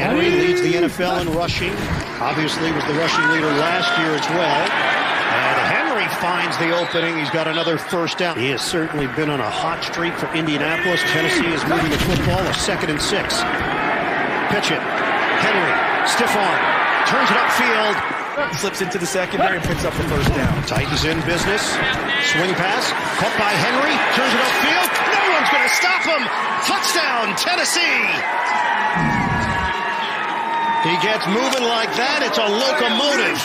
Henry leads the NFL in rushing. Obviously was the rushing leader last year as well. And Henry finds the opening. He's got another first down. He has certainly been on a hot streak for Indianapolis. Tennessee is moving the football a second and six. Pitch it. Henry, stiff arm, turns it upfield. Slips into the secondary and picks up the first down. Titans in business. Swing pass, caught by Henry, turns it upfield. No one's going to stop him. Touchdown, Tennessee. He gets moving like that. It's a locomotive.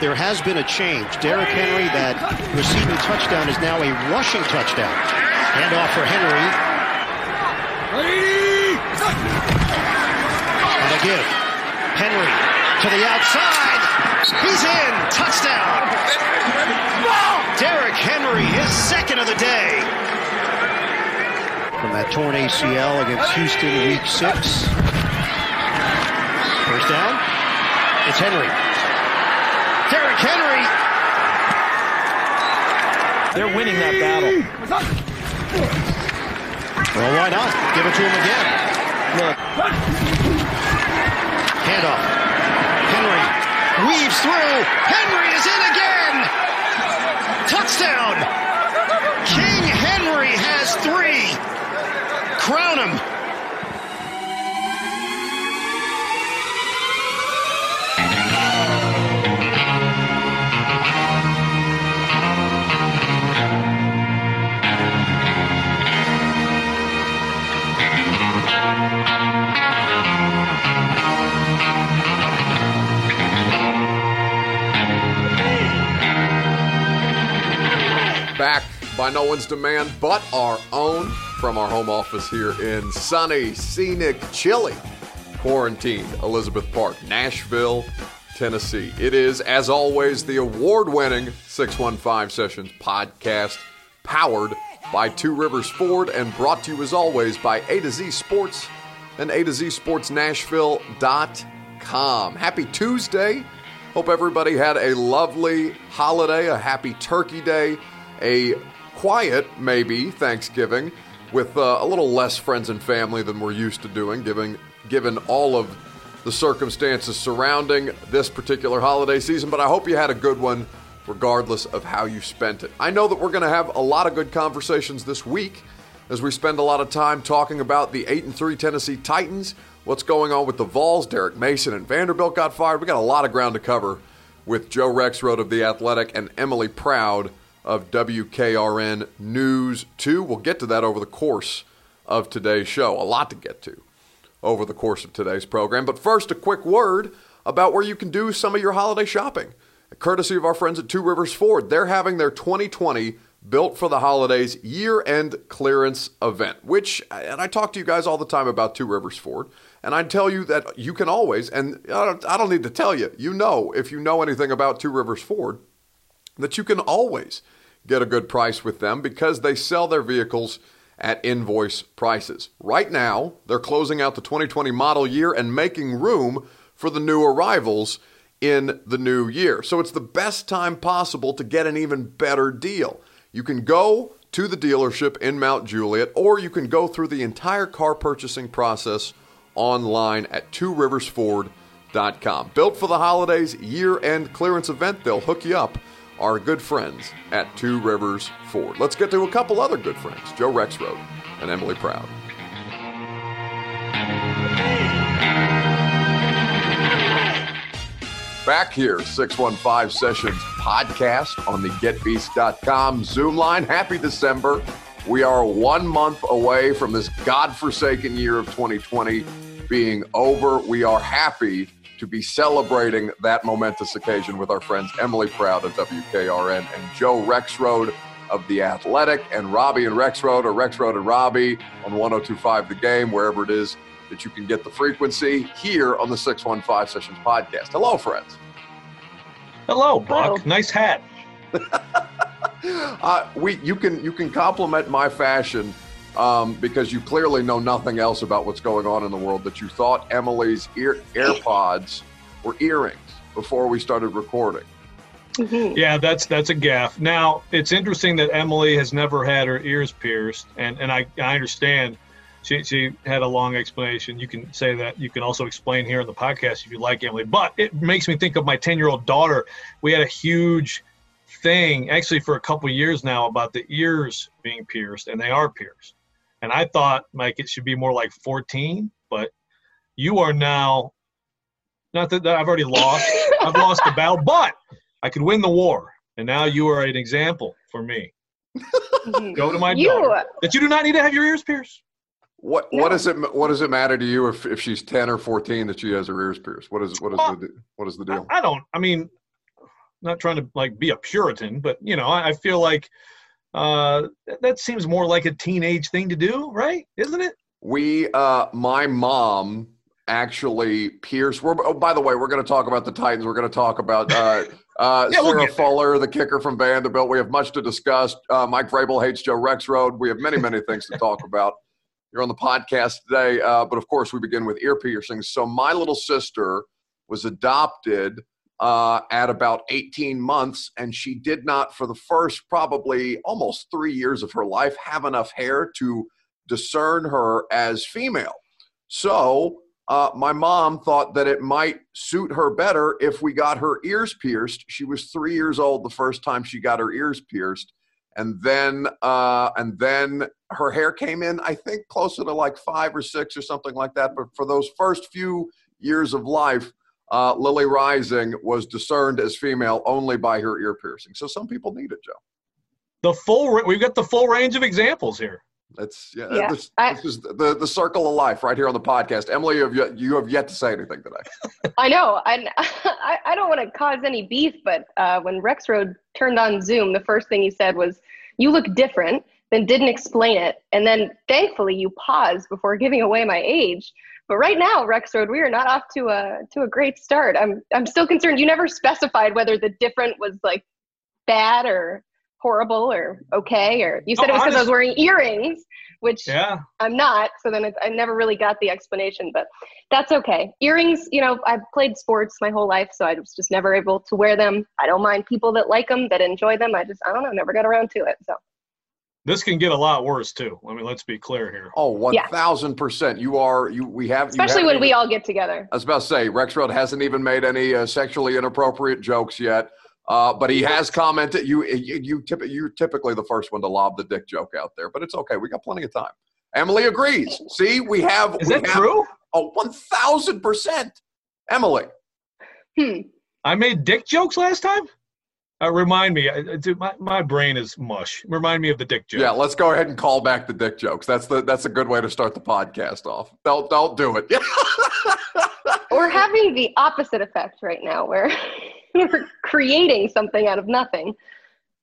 There has been a change. Derrick Henry, that receiving touchdown, is now a rushing touchdown. Hand off for Henry. And again, Henry to the outside. He's in. Touchdown. Derrick Henry, his second of the day. From that torn ACL against Houston week six. Down. It's Henry. Derrick Henry. They're winning that battle. Well, why not? Give it to him again. Look, Handoff. Henry weaves through. Henry is in again. Touchdown. King Henry has three. Crown him. Back by no one's demand but our own from our home office here in sunny, scenic, chilly, quarantined Elizabeth Park, Nashville, Tennessee. It is, as always, the award winning 615 Sessions podcast powered by Two Rivers Ford and brought to you, as always, by A to Z Sports and A to Z Sports Nashville.com. Happy Tuesday. Hope everybody had a lovely holiday, a happy Turkey Day, a quiet, maybe, Thanksgiving with uh, a little less friends and family than we're used to doing, given, given all of the circumstances surrounding this particular holiday season. But I hope you had a good one, regardless of how you spent it. I know that we're going to have a lot of good conversations this week as we spend a lot of time talking about the 8 and 3 Tennessee Titans, what's going on with the Vols, Derek Mason and Vanderbilt got fired. We got a lot of ground to cover with Joe Rexrode of The Athletic and Emily Proud of WKRN News 2. We'll get to that over the course of today's show. A lot to get to over the course of today's program. But first, a quick word about where you can do some of your holiday shopping. Courtesy of our friends at Two Rivers Ford, they're having their 2020 Built for the Holidays year end clearance event, which, and I talk to you guys all the time about Two Rivers Ford, and I tell you that you can always, and I don't, I don't need to tell you, you know, if you know anything about Two Rivers Ford, that you can always get a good price with them because they sell their vehicles at invoice prices. Right now, they're closing out the 2020 model year and making room for the new arrivals in the new year. So it's the best time possible to get an even better deal. You can go to the dealership in Mount Juliet, or you can go through the entire car purchasing process online at tworiversford.com. Built for the holidays year end clearance event, they'll hook you up. Our good friends at Two Rivers Ford. Let's get to a couple other good friends, Joe Rexrode and Emily Proud. Back here, 615 Sessions podcast on the getbeast.com Zoom line. Happy December. We are one month away from this godforsaken year of 2020 being over. We are happy to be celebrating that momentous occasion with our friends Emily Proud of WKRN and Joe Rexrode of The Athletic and Robbie and Rexrode or Rexrode and Robbie on 1025 The Game, wherever it is that you can get the frequency here on the 615 Sessions podcast. Hello, friends. Hello, Buck. Hello. Nice hat. Uh, we you can you can compliment my fashion um, because you clearly know nothing else about what's going on in the world. That you thought Emily's ear AirPods were earrings before we started recording. Mhm. Yeah, that's that's a gaff. Now it's interesting that Emily has never had her ears pierced, and and I I understand She, she had a long explanation. You can say that. You can also explain here in the podcast if you like, Emily. But it makes me think of my 10 year old daughter. We had a huge thing, actually, for a couple years now, about the ears being pierced, and they are pierced. And I thought, Mike, it should be more like 14, but you are now, not that, that I've already lost, I've lost the battle, but I could win the war. And now you are an example for me. Go to my You- daughter that you do not need to have your ears pierced. What No. what does it what does it matter to you if, if she's ten or fourteen that she has her ears pierced? What is what is Well, the what is the I, deal? I don't. I mean, not trying to like be a Puritan, but you know, I, I feel like uh, that- seems more like a teenage thing to do, right? Isn't it? We uh my mom actually pierced. We're oh by the way, we're going to talk about the Titans. We're going to talk about uh uh Yeah, we'll Sarah there. Fuller, the kicker from Vanderbilt. We have much to discuss. Uh, Mike Vrabel hates Joe Rexrode. We have many many things to talk about. You're on the podcast today, uh, but of course we begin with ear piercings. So my little sister was adopted uh, at about 18 months, and she did not, for the first probably almost three years of her life, have enough hair to discern her as female. So uh, my mom thought that it might suit her better if we got her ears pierced. She was three years old the first time she got her ears pierced, and then uh, and then her hair came in. I think closer to like five or six or something like that. But for those first few years of life, uh, Lily Reising was discerned as female only by her ear piercing. So some people need it, Joe. The full. ra- We've got the full range of examples here. That's yeah. Yeah, this, I- this is the the circle of life right here on the podcast. Emily, you have yet, you have yet to say anything today. I know. And I, I don't want to cause any beef, but uh, when Rexrode turned on Zoom, the first thing he said was, You look different, then didn't explain it. And then thankfully you paused before giving away my age. But right now, Rexrode, we are not off to a to a great start. I'm I'm still concerned. You never specified whether the different was like bad or horrible or okay or you said No, it oh, was because I was wearing earrings, which Yeah. I'm not. So then it, I never really got the explanation, but that's okay. Earrings, you know, I've played sports my whole life, so I was just never able to wear them. I don't mind people that like them, that enjoy them. I just, I don't know, never got around to it. So This can get a lot worse too. I mean, let's be clear here. Oh, one Yeah. thousand percent. You are you. We have. especially haven't when we all get together. I was about to say Rexrode hasn't even made any uh, sexually inappropriate jokes yet. Uh, but he has commented. You you you tip, you're typically the first one to lob the dick joke out there, but it's okay. We got plenty of time. Emily agrees. See, we have. Is we that have, true? Oh, one thousand percent. Emily. Hmm. I made dick jokes last time. Uh, remind me, uh, dude. My, my brain is mush. Remind me of the dick joke. Yeah, let's go ahead and call back the dick jokes. That's the that's a good way to start the podcast off. Don't don't do it. We're having the opposite effect right now, where we're creating something out of nothing.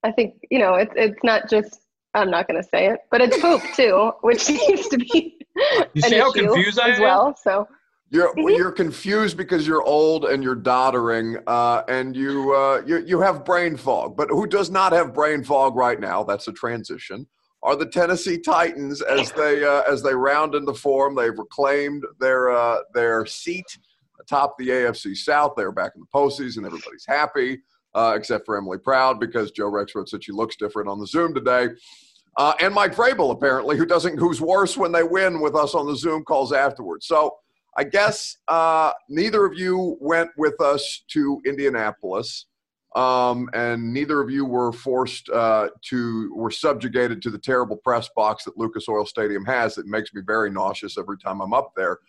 I think you know, it's it's not just. I'm not going to say it, but it's poop too, which seems to be You an see how issue confused I as am? well. So You're you're confused because you're old and you're doddering, uh, and you uh, you you have brain fog. But who does not have brain fog right now? That's a transition. Are the Tennessee Titans as they uh, as they round into form? They've reclaimed their uh, their seat atop the AFC South. They're back in the postseason. Everybody's happy, uh, except for Emily Proud because Joe Rexrode said she looks different on the Zoom today. Uh, and Mike Vrabel apparently, who doesn't, who's worse when they win with us on the Zoom calls afterwards. So I guess uh, neither of you went with us to Indianapolis, um, and neither of you were forced uh, to were subjugated to the terrible press box that Lucas Oil Stadium has. That makes me very nauseous every time I'm up there.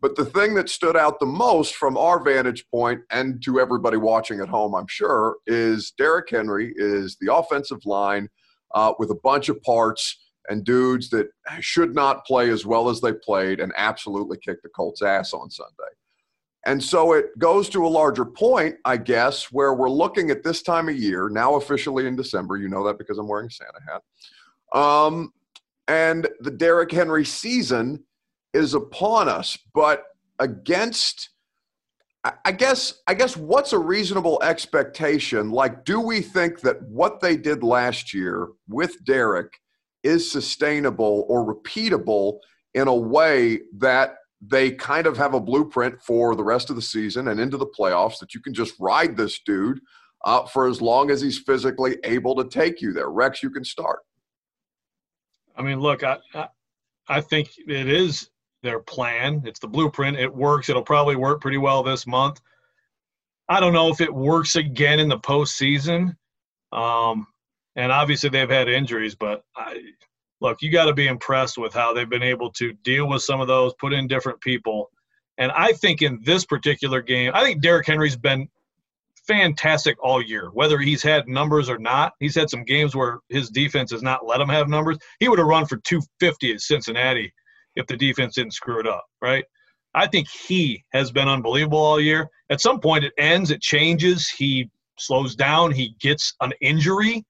But the thing that stood out the most from our vantage point, and to everybody watching at home, I'm sure, is Derrick Henry is the offensive line uh, with a bunch of parts and dudes that should not play as well as they played and absolutely kicked the Colts' ass on Sunday. And so it goes to a larger point, I guess, where we're looking at this time of year, now officially in December. You know that because I'm wearing a Santa hat. Um, and the Derrick Henry season is upon us, but against. I- guess I guess what's a reasonable expectation? Like, do we think that what they did last year with Derrick is sustainable or repeatable in a way that they kind of have a blueprint for the rest of the season and into the playoffs that you can just ride this dude uh, for as long as he's physically able to take you there. Rex, you can start. I mean, look, I, I I think it is their plan. It's the blueprint. It works. It'll probably work pretty well this month. I don't know if it works again in the postseason. Um, and obviously they've had injuries, but I, look, you got to be impressed with how they've been able to deal with some of those, put in different people. And I think in this particular game, I think Derrick Henry's been fantastic all year, whether he's had numbers or not. He's had some games where his defense has not let him have numbers. He would have run for 250 at Cincinnati if the defense didn't screw it up, right? I think he has been unbelievable all year. At some point, it ends, it changes. He slows down, he gets an injury,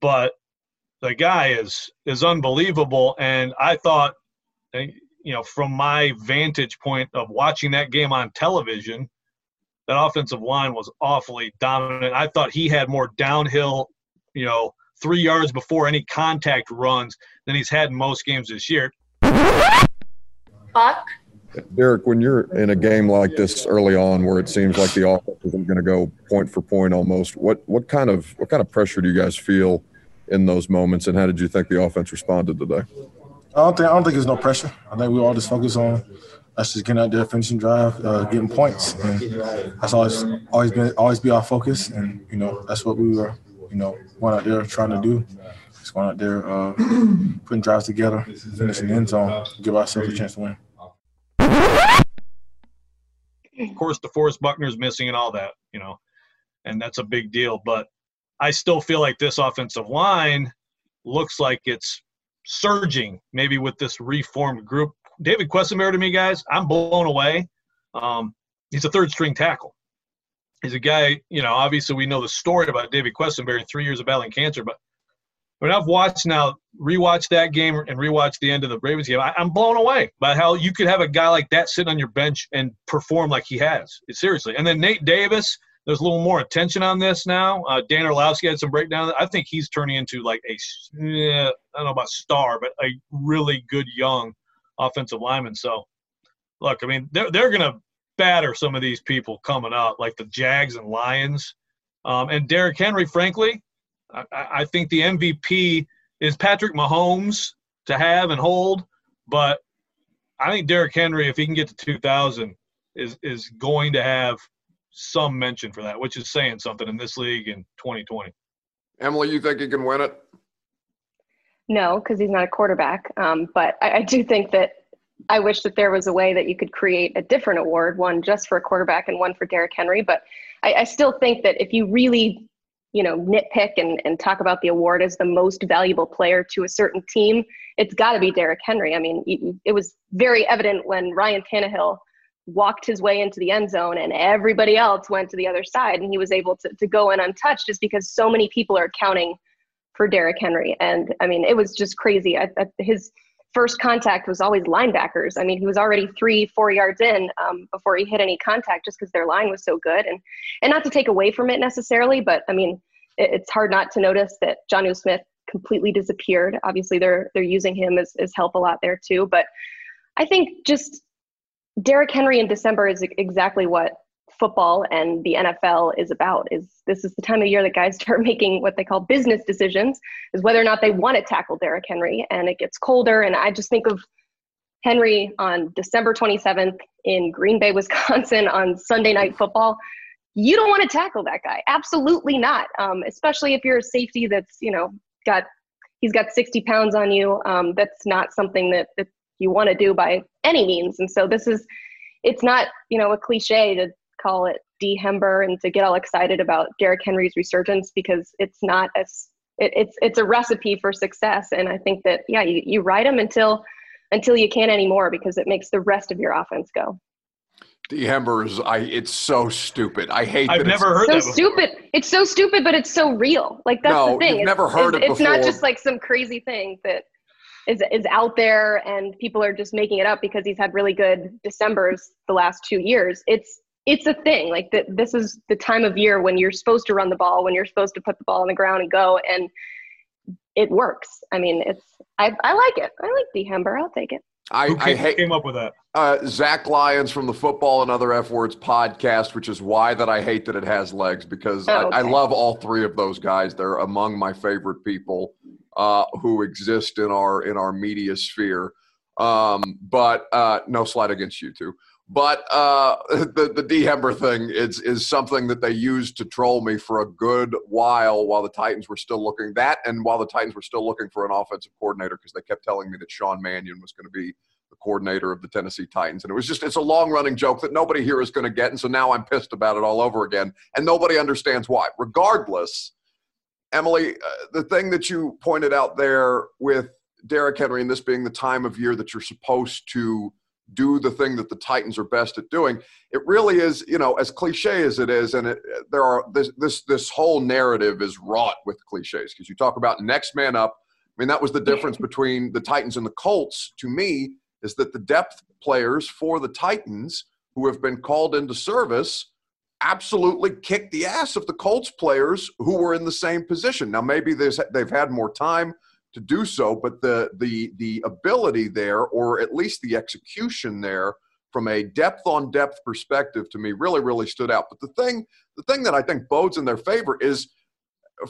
but the guy is is unbelievable. And I thought, eh, you know, from my vantage point of watching that game on television, that offensive line was awfully dominant. I thought he had more downhill, you know, three yards before any contact runs than he's had in most games this year. Buck. Derrick, when you're in a game like this early on, where it seems like the offense is going to go point for point almost, what what kind of what kind of pressure do you guys feel in those moments, and how did you think the offense responded today? I don't think I don't think there's no pressure. I think we all just focus on us just getting out there, finishing drive, uh, getting points, and that's always always been always be our focus. And you know that's what we were you know going out there trying to do. Just going out there, uh, putting drives together, finishing the end zone, give ourselves a chance to win. Of course, DeForest Buckner's missing and all that, you know, and that's a big deal. But I still feel like this offensive line looks like it's surging, maybe with this reformed group. David Quessenberry to me, guys, I'm blown away. Um, he's a third string tackle. He's a guy, you know, obviously we know the story about David Quessenberry, three years of battling cancer, but when I've watched now, rewatched that game and rewatched the end of the Ravens game, I, am blown away by how you could have a guy like that sitting on your bench and perform like he has. Seriously. And then Nate Davis, there's a little more attention on this now. Uh, Dan Orlovsky had some breakdown. I think he's turning into like a, I don't know about star, but a really good young offensive lineman. So, look, I mean, they're, they're to batter some of these people coming up, like the Jags and Lions. Um, and Derrick Henry, frankly, I, I think the MVP is Patrick Mahomes to have and hold, but I think Derrick Henry, if he can get to 2,000, is is going to have some mention for that, which is saying something in this league in 2020. Emily, you think he can win it? No, because he's not a quarterback. Um, but I, I do think that I wish that there was a way that you could create a different award, one just for a quarterback and one for Derrick Henry. But I, I still think that if you really you know nitpick and, and talk about the award as the most valuable player to a certain team, it's got to be Derrick Henry. I mean, it was very evident when Ryan Tannehill walked his way into the end zone and everybody else went to the other side and he was able to, to go in untouched just because so many people are counting for Derrick Henry. And I mean, it was just crazy. I, I, his first contact was always linebackers. I mean, he was already three, four yards in um, before he hit any contact, just because their line was so good. And and not to take away from it necessarily, but I mean, it, it's hard not to notice that Jonnu Smith completely disappeared. Obviously, they're they're using him as, as help a lot there too. But I think just Derrick Henry in December is exactly what football and the NFL is about is this is the time of year that guys start making what they call business decisions is whether or not they want to tackle Derrick Henry and it gets colder and I just think of Henry on December 27th in Green Bay, Wisconsin on Sunday night football. You don't want to tackle that guy. Absolutely not. Um, especially if you're a safety that's, you know, got, he's got 60 pounds on you. Um, that's not something that, that you want to do by any means. And so this is, it's not, you know, a cliche to call it dehember and to get all excited about Derrick Henry's resurgence because it's not as it, it's it's a recipe for success. And I think that yeah, you, you ride him until until you can't anymore because it makes the rest of your offense go. Dehember is I it's so stupid. I hate I've never heard so that. stupid. It's so stupid, but it's so real. Like that's no, the thing. You've it's, never heard it's, it it's before. not just like some crazy thing that is is out there and people are just making it up because he's had really good December's the last two years. It's it's a thing. Like that this is the time of year when you're supposed to run the ball when you're supposed to put the ball on the ground and go and it works. I mean it's i, I like it. I like dehember i'll take it I, Who I came, hate came up with that? uh, Zach Lyons from the Football and Other F Words podcast, which is why that I hate that it has legs because Oh, I, I love all three of those guys. They're among my favorite people uh, who exist in our in our media sphere. Um, but uh, no slight against you two. But uh, the the D Hember thing is is something that they used to troll me for a good while while the Titans were still looking that and while the Titans were still looking for an offensive coordinator because they kept telling me that Sean Mannion was going to be the coordinator of the Tennessee Titans and it was just it's a long running joke that nobody here is going to get and so now I'm pissed about it all over again and nobody understands why. Regardless, Emily, uh, the thing that you pointed out there with Derrick Henry and this being the time of year that you're supposed to do the thing that the Titans are best at doing. It really is, you know, as cliche as it is, and it, there are this this this whole narrative is wrought with cliches because you talk about next man up. I mean, that was the difference between the Titans and the Colts. To me, is that the depth players for the Titans who have been called into service absolutely kicked the ass of the Colts players who were in the same position. Now, maybe they've had more time to do so, but the the the ability there, or at least the execution there, from a depth on depth perspective, to me, really really stood out. But the thing the thing that I think bodes in their favor is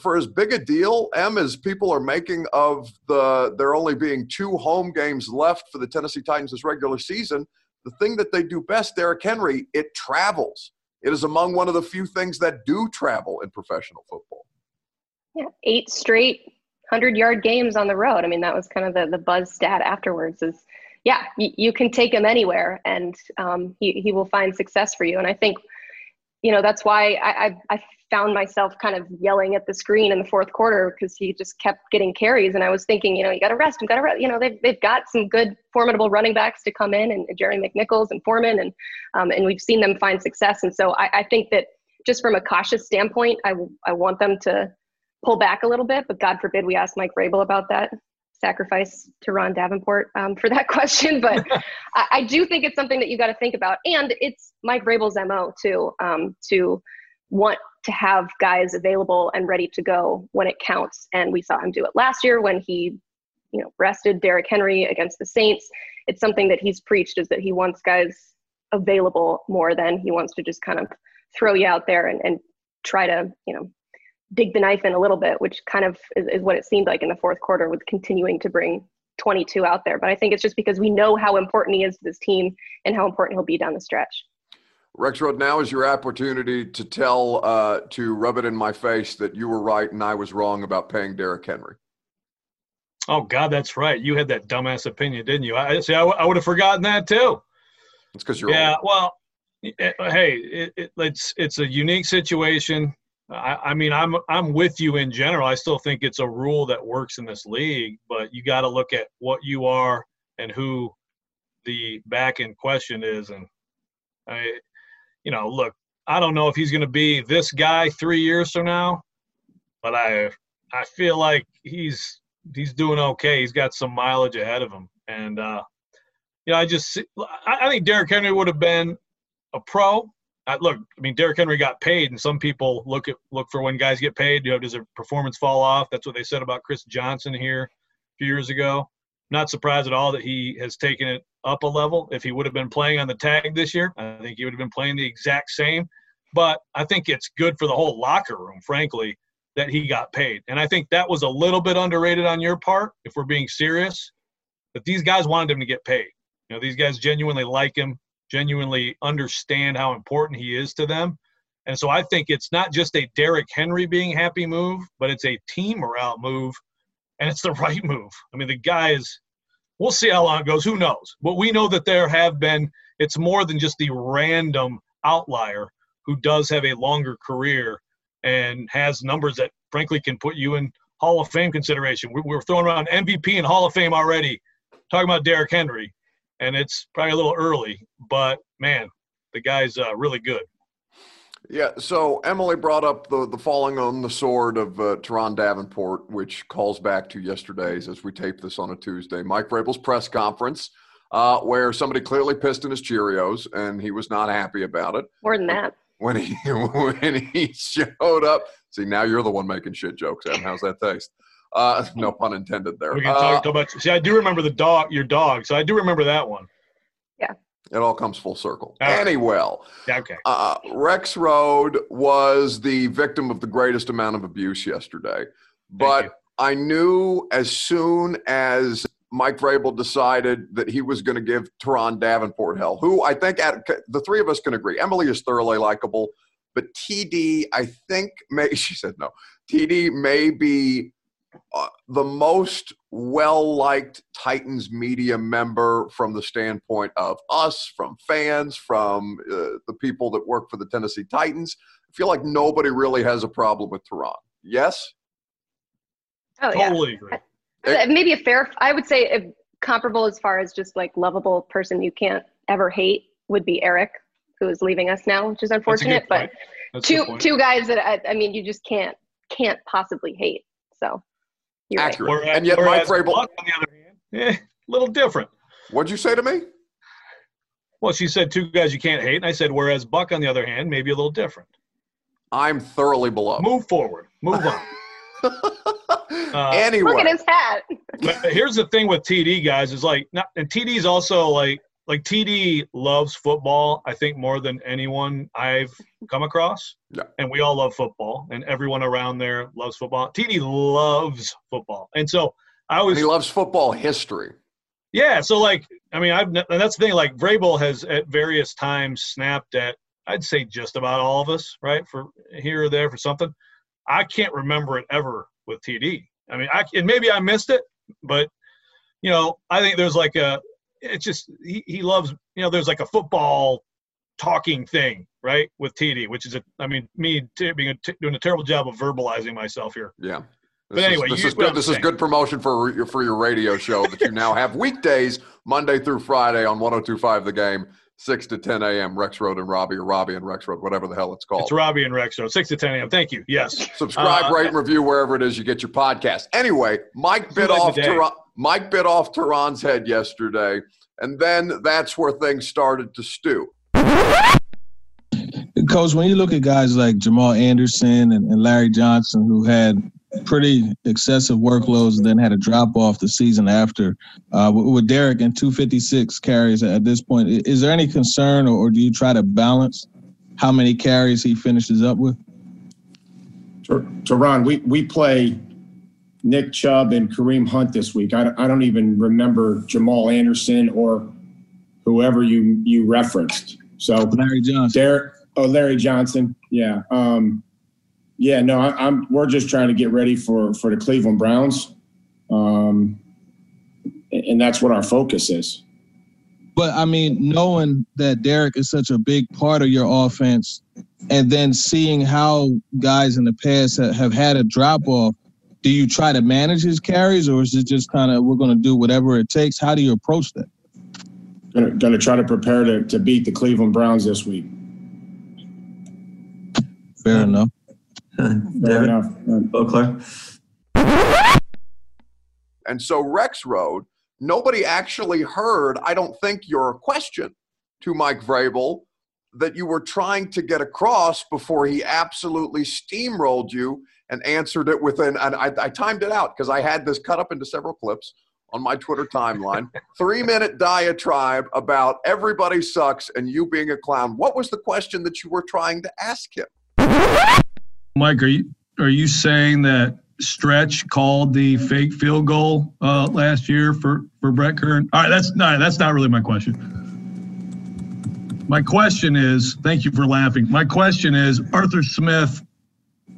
for as big a deal, M, as people are making of the there only being two home games left for the Tennessee Titans this regular season, the thing that they do best, Derrick Henry, it travels. It is among one of the few things that do travel in professional football. Yeah, eight straight 100 yard games on the road. I mean, that was kind of the, the buzz stat afterwards is, yeah, you, you can take him anywhere and um, he, he will find success for you. And I think, you know, that's why I, I, I found myself kind of yelling at the screen in the fourth quarter because he just kept getting carries. And I was thinking, you know, you got to rest him, got to rest. You know, they've, they've got some good, formidable running backs to come in and, and Jerry McNichols and Foreman. And, um, and we've seen them find success. And so I, I think that just from a cautious standpoint, I, I want them to, pull back a little bit, but God forbid we ask Mike Vrabel about that sacrifice Turron Davenport um, for that question. But I, I, do think it's something that you got to think about, and it's Mike Vrabel's mo too um, to want to have guys available and ready to go when it counts. And we saw him do it last year when he, you know, rested Derrick Henry against the Saints. It's something that he's preached is that he wants guys available more than he wants to just kind of throw you out there and, and try to, you know, dig the knife in a little bit, which kind of is, is what it seemed like in the fourth quarter with continuing to bring 22 out there. But I think it's just because we know how important he is to this team and how important he'll be down the stretch. Rexrode, now is your opportunity to tell, uh, to rub it in my face that you were right and I was wrong about paying Derrick Henry. Oh God, that's right. You had that dumbass opinion, didn't you? I see. I, w- I would have forgotten that too. It's because you're yeah. Old. Well, hey, it, it, it's it's a unique situation. I, I, mean, I'm I'm with you in general. I still think it's a rule that works in this league, but you got to look at what you are and who the back in question is. And I, you know, look, I don't know if he's going to be this guy three years from now, but I I feel like he's he's doing okay. He's got some mileage ahead of him, and uh, you know, I just I, think Derrick Henry would have been a pro look, I mean, Derrick Henry got paid, and some people look at look for when guys get paid. You know, does a performance fall off? That's what they said about Chris Johnson here a few years ago. Not surprised at all that he has taken it up a level. If he would have been playing on the tag this year, I think he would have been playing the exact same. But I think it's good for the whole locker room, frankly, that he got paid. And I think that was a little bit underrated on your part, if we're being serious. But these guys wanted him to get paid. You know, these guys genuinely like him genuinely understand how important he is to them. And so I think it's not just a Derrick Henry being happy move, but it's a team morale move, and it's the right move. I mean, the guy is. We'll see how long it goes. Who knows? But we know that there have been. It's more than just the random outlier who does have a longer career and has numbers that, frankly, can put you in Hall of Fame consideration. We're throwing around MVP and Hall of Fame already, talking about Derrick Henry and it's probably a little early, but man, the guy's uh, really good. Yeah, so Emily brought up the, the falling on the sword of uh, Turron Davenport, which calls back to yesterday's as we tape this on a Tuesday. Mike Vrabel's press conference, uh, where somebody clearly pissed in his Cheerios, and he was not happy about it. More than that. When he when he showed up, see now you're the one making shit jokes. Em, how's that taste? Uh, no pun intended there. We can talk uh, about. See, I do remember the dog, your dog. So I do remember that one. Yeah. It all comes full circle. All right. Anyway, Yeah. Okay. uh, Rexrode was the victim of the greatest amount of abuse yesterday, but I knew as soon as Mike Vrabel decided that he was going to give Turron Davenport hell, who I think at, the three of us can agree. Emily is thoroughly likable, but TD, I think, may, she said no. TD may be uh, the most well liked Titans media member from the standpoint of us, from fans, from uh, the people that work for the Tennessee Titans. I feel like nobody really has a problem with Turron. Yes? Oh, yeah. Totally agree. Uh, Maybe a fair, I would say if comparable as far as just like lovable person you can't ever hate would be Eric, who is leaving us now, which is That's a good unfortunate. But. That's two two guys that I, I mean, you just can't can't possibly hate. So you're right. Accurate. Whereas, and yet, Mike whereas Vrabel. Buck, on the other hand, eh, a little different. What'd you say to me? Well, she said two guys you can't hate, and I said whereas Buck, on the other hand, maybe a little different. I'm thoroughly beloved. Move forward, move on. Uh, anyway, Look at his hat. but here's the thing with TD guys is like, not, and TD's also like, like TD loves football. I think more than anyone I've come across. Yeah. And we all love football, and everyone around there loves football. TD loves football, and so I and always he loves football history. Yeah, so like, I mean, I've and that's the thing. Like, Vrabel has at various times snapped at, I'd say just about all of us, right, for here or there for something. I can't remember it ever with TD. I mean, I and maybe I missed it, but you know, I think there's like a, it's just he, he loves, you know, there's like a football talking thing, right, with TD, which is a, I mean, me t- being a t- doing a terrible job of verbalizing myself here. Yeah. But anyway, is, this is good. This is good promotion for your for your radio show that you now have weekdays, Monday through Friday on 102.5 The Game, six to 10 a.m. Rexrode and Robbie, or Robbie and Rexrode, whatever the hell it's called. It's Robbie and Rex, Road, six to ten a.m. Thank you. Yes. Subscribe, Uh, rate, and review wherever it is you get your podcast. Anyway, Mike bit off. Turron, Mike bit off Turron's head yesterday, and then that's where things started to stew. Coach, when you look at guys like Jamal Anderson and, and Larry Johnson, who had pretty excessive workloads and then had a drop off the season after, uh, with, with Derrick and 256 carries at this point, is there any concern or, or do you try to balance how many carries he finishes up with? To, to Ron, we, we play Nick Chubb and Kareem Hunt this week. I, don't- I don't even remember Jamal Anderson or whoever you, you referenced. So Larry Johnson. Derek, oh, Larry Johnson. Yeah. Um, yeah, no, I, I'm, we're just trying to get ready for, for the Cleveland Browns. Um, and that's what our focus is. But I mean, knowing that Derrick is such a big part of your offense, and then seeing how guys in the past ha- have had a drop off, do you try to manage his carries, or is it just kind of we're going to do whatever it takes? How do you approach that? Gonna, gonna try to prepare to, to beat the Cleveland Browns this week. Fair enough. Fair David, enough. Boclair. And so Rexrode, nobody actually heard, I don't think, your question to Mike Vrabel that you were trying to get across before he absolutely steamrolled you and answered it within, and I, I timed it out because I had this cut up into several clips on my Twitter timeline. Three minute diatribe about everybody sucks and you being a clown. What was the question that you were trying to ask him? Mike, are you are you saying that Stretch called the fake field goal uh, last year for for Brett Kern? All right, that's no, that's not really my question. My question is, thank you for laughing. My question is, Arthur Smith,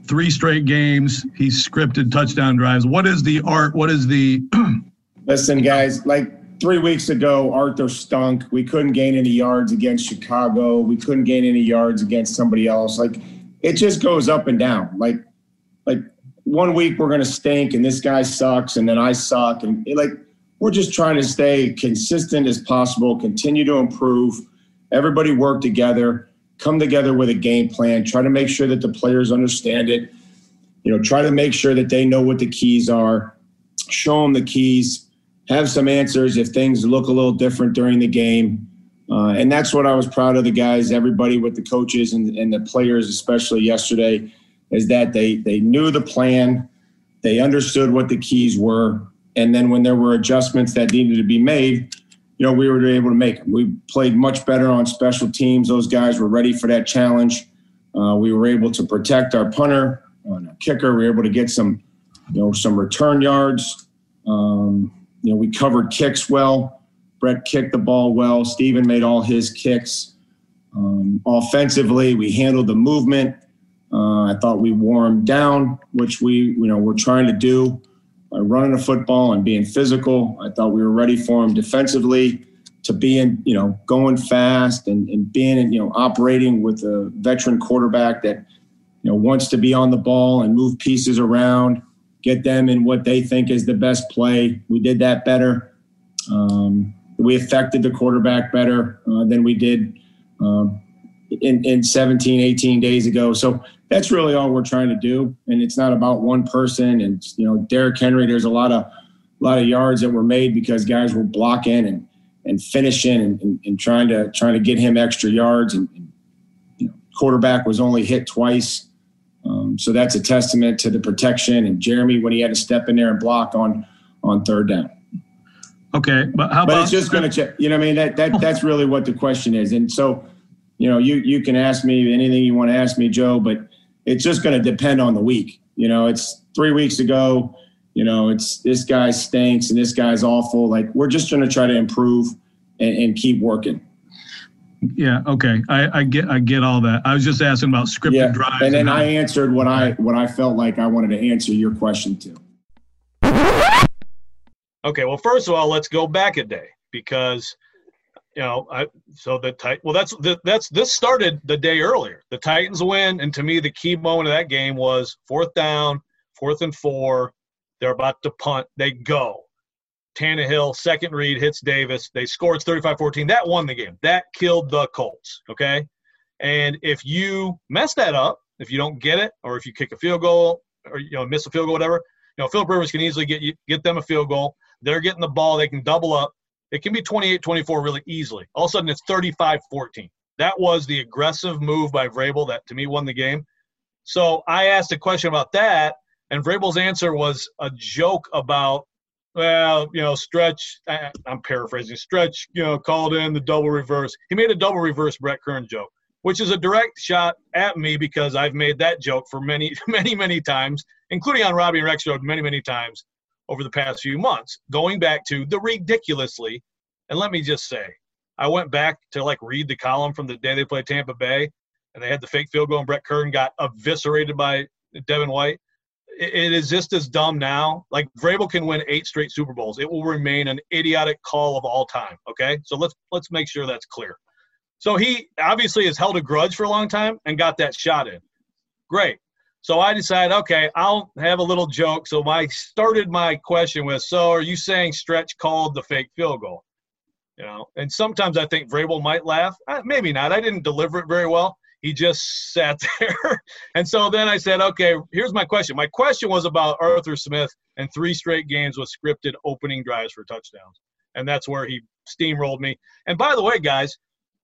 three straight games, he's scripted touchdown drives. What is the art? What is the Listen, guys, like three weeks ago, Arthur stunk. We couldn't gain any yards against Chicago. We couldn't gain any yards against somebody else. Like it just goes up and down. Like, like one week we're gonna stink and this guy sucks and then I suck. And it, like we're just trying to stay consistent as possible, continue to improve. Everybody work together, come together with a game plan, try to make sure that the players understand it. You know, try to make sure that they know what the keys are, show them the keys have some answers if things look a little different during the game. Uh, and that's what I was proud of the guys, everybody with the coaches and, and the players, especially yesterday, is that they they knew the plan, they understood what the keys were, and then when there were adjustments that needed to be made, you know, we were able to make. We played much better on special teams. Those guys were ready for that challenge. Uh, we were able to protect our punter, kicker. We were able to get some you know, some return yards. Um, you know, we covered kicks well. Brett kicked the ball well. Steven made all his kicks. Um, offensively, we handled the movement. Uh, I thought we wore down, which we, you know, we're trying to do running the football and being physical. I thought we were ready for him defensively to being, you know, going fast and, and being, you know, operating with a veteran quarterback that, you know, wants to be on the ball and move pieces around, get them in what they think is the best play. We did that better. Um, we affected the quarterback better uh, than we did um, in, in 17, 18 days ago. So that's really all we're trying to do. And it's not about one person. And, you know, Derrick Henry, there's a lot of, a lot of yards that were made because guys were blocking and, and finishing and, and, and trying to, trying to get him extra yards. And, and you know, quarterback was only hit twice. Um, so that's a testament to the protection and Jeremy when he had to step in there and block on, on third down. Okay, but how but about it's just going to check. You know, what I mean that that that's really what the question is. And so, you know, you you can ask me anything you want to ask me, Joe, but it's just going to depend on the week. You know, it's three weeks ago. You know, it's this guy stinks and this guy's awful. Like we're just going to try to improve and, and keep working. Yeah. Okay. I, I get. I get all that. I was just asking about scripted Yeah, drives. and then how- I answered what I what I felt like I wanted to answer your question to. Okay, well, first of all, let's go back a day because, you know, I so the tight. well, that's the, that's this started the day earlier. The Titans win, and to me, the key moment of that game was fourth down, fourth and four. They're about to punt. They go. Tannehill, second read, hits Davis. They score. It's 35-14. That won the game. That killed the Colts. Okay, and if you mess that up, if you don't get it, or if you kick a field goal, or you know miss a field goal, whatever, you know Philip Rivers can easily get you get them a field goal. They're getting the ball. They can double up. It can be 28-24 really easily. All of a sudden, it's 35-14. That was the aggressive move by Vrabel that to me won the game. So I asked a question about that, and Vrabel's answer was a joke about, well, you know, stretch. I- I'm paraphrasing. Stretch, you know, called in the double reverse. He made a double reverse Brett Kern joke, which is a direct shot at me because I've made that joke for many, many, many times, including on Robbie Rexrode many, many times over the past few months, going back to the ridiculously. And let me just say, I went back to like read the column from the day they played Tampa Bay, and they had the fake field goal, and Brett Kern got eviscerated by Devin White. It- it is just as dumb now. Like Vrabel can win eight straight Super Bowls. It will remain an idiotic call of all time. Okay, so let's let's make sure that's clear. So he obviously has held a grudge for a long time and got that shot in. Great. So I decided, okay, I'll have a little joke. So I started my question with, so are you saying Stretch called the fake field goal? You know, and sometimes I think Vrabel might laugh. Uh, maybe not. I didn't deliver it very well. He just sat there. and so then I said, okay, here's my question. My question was about Arthur Smith and three straight games with scripted opening drives for touchdowns. And that's where he steamrolled me. And by the way, guys,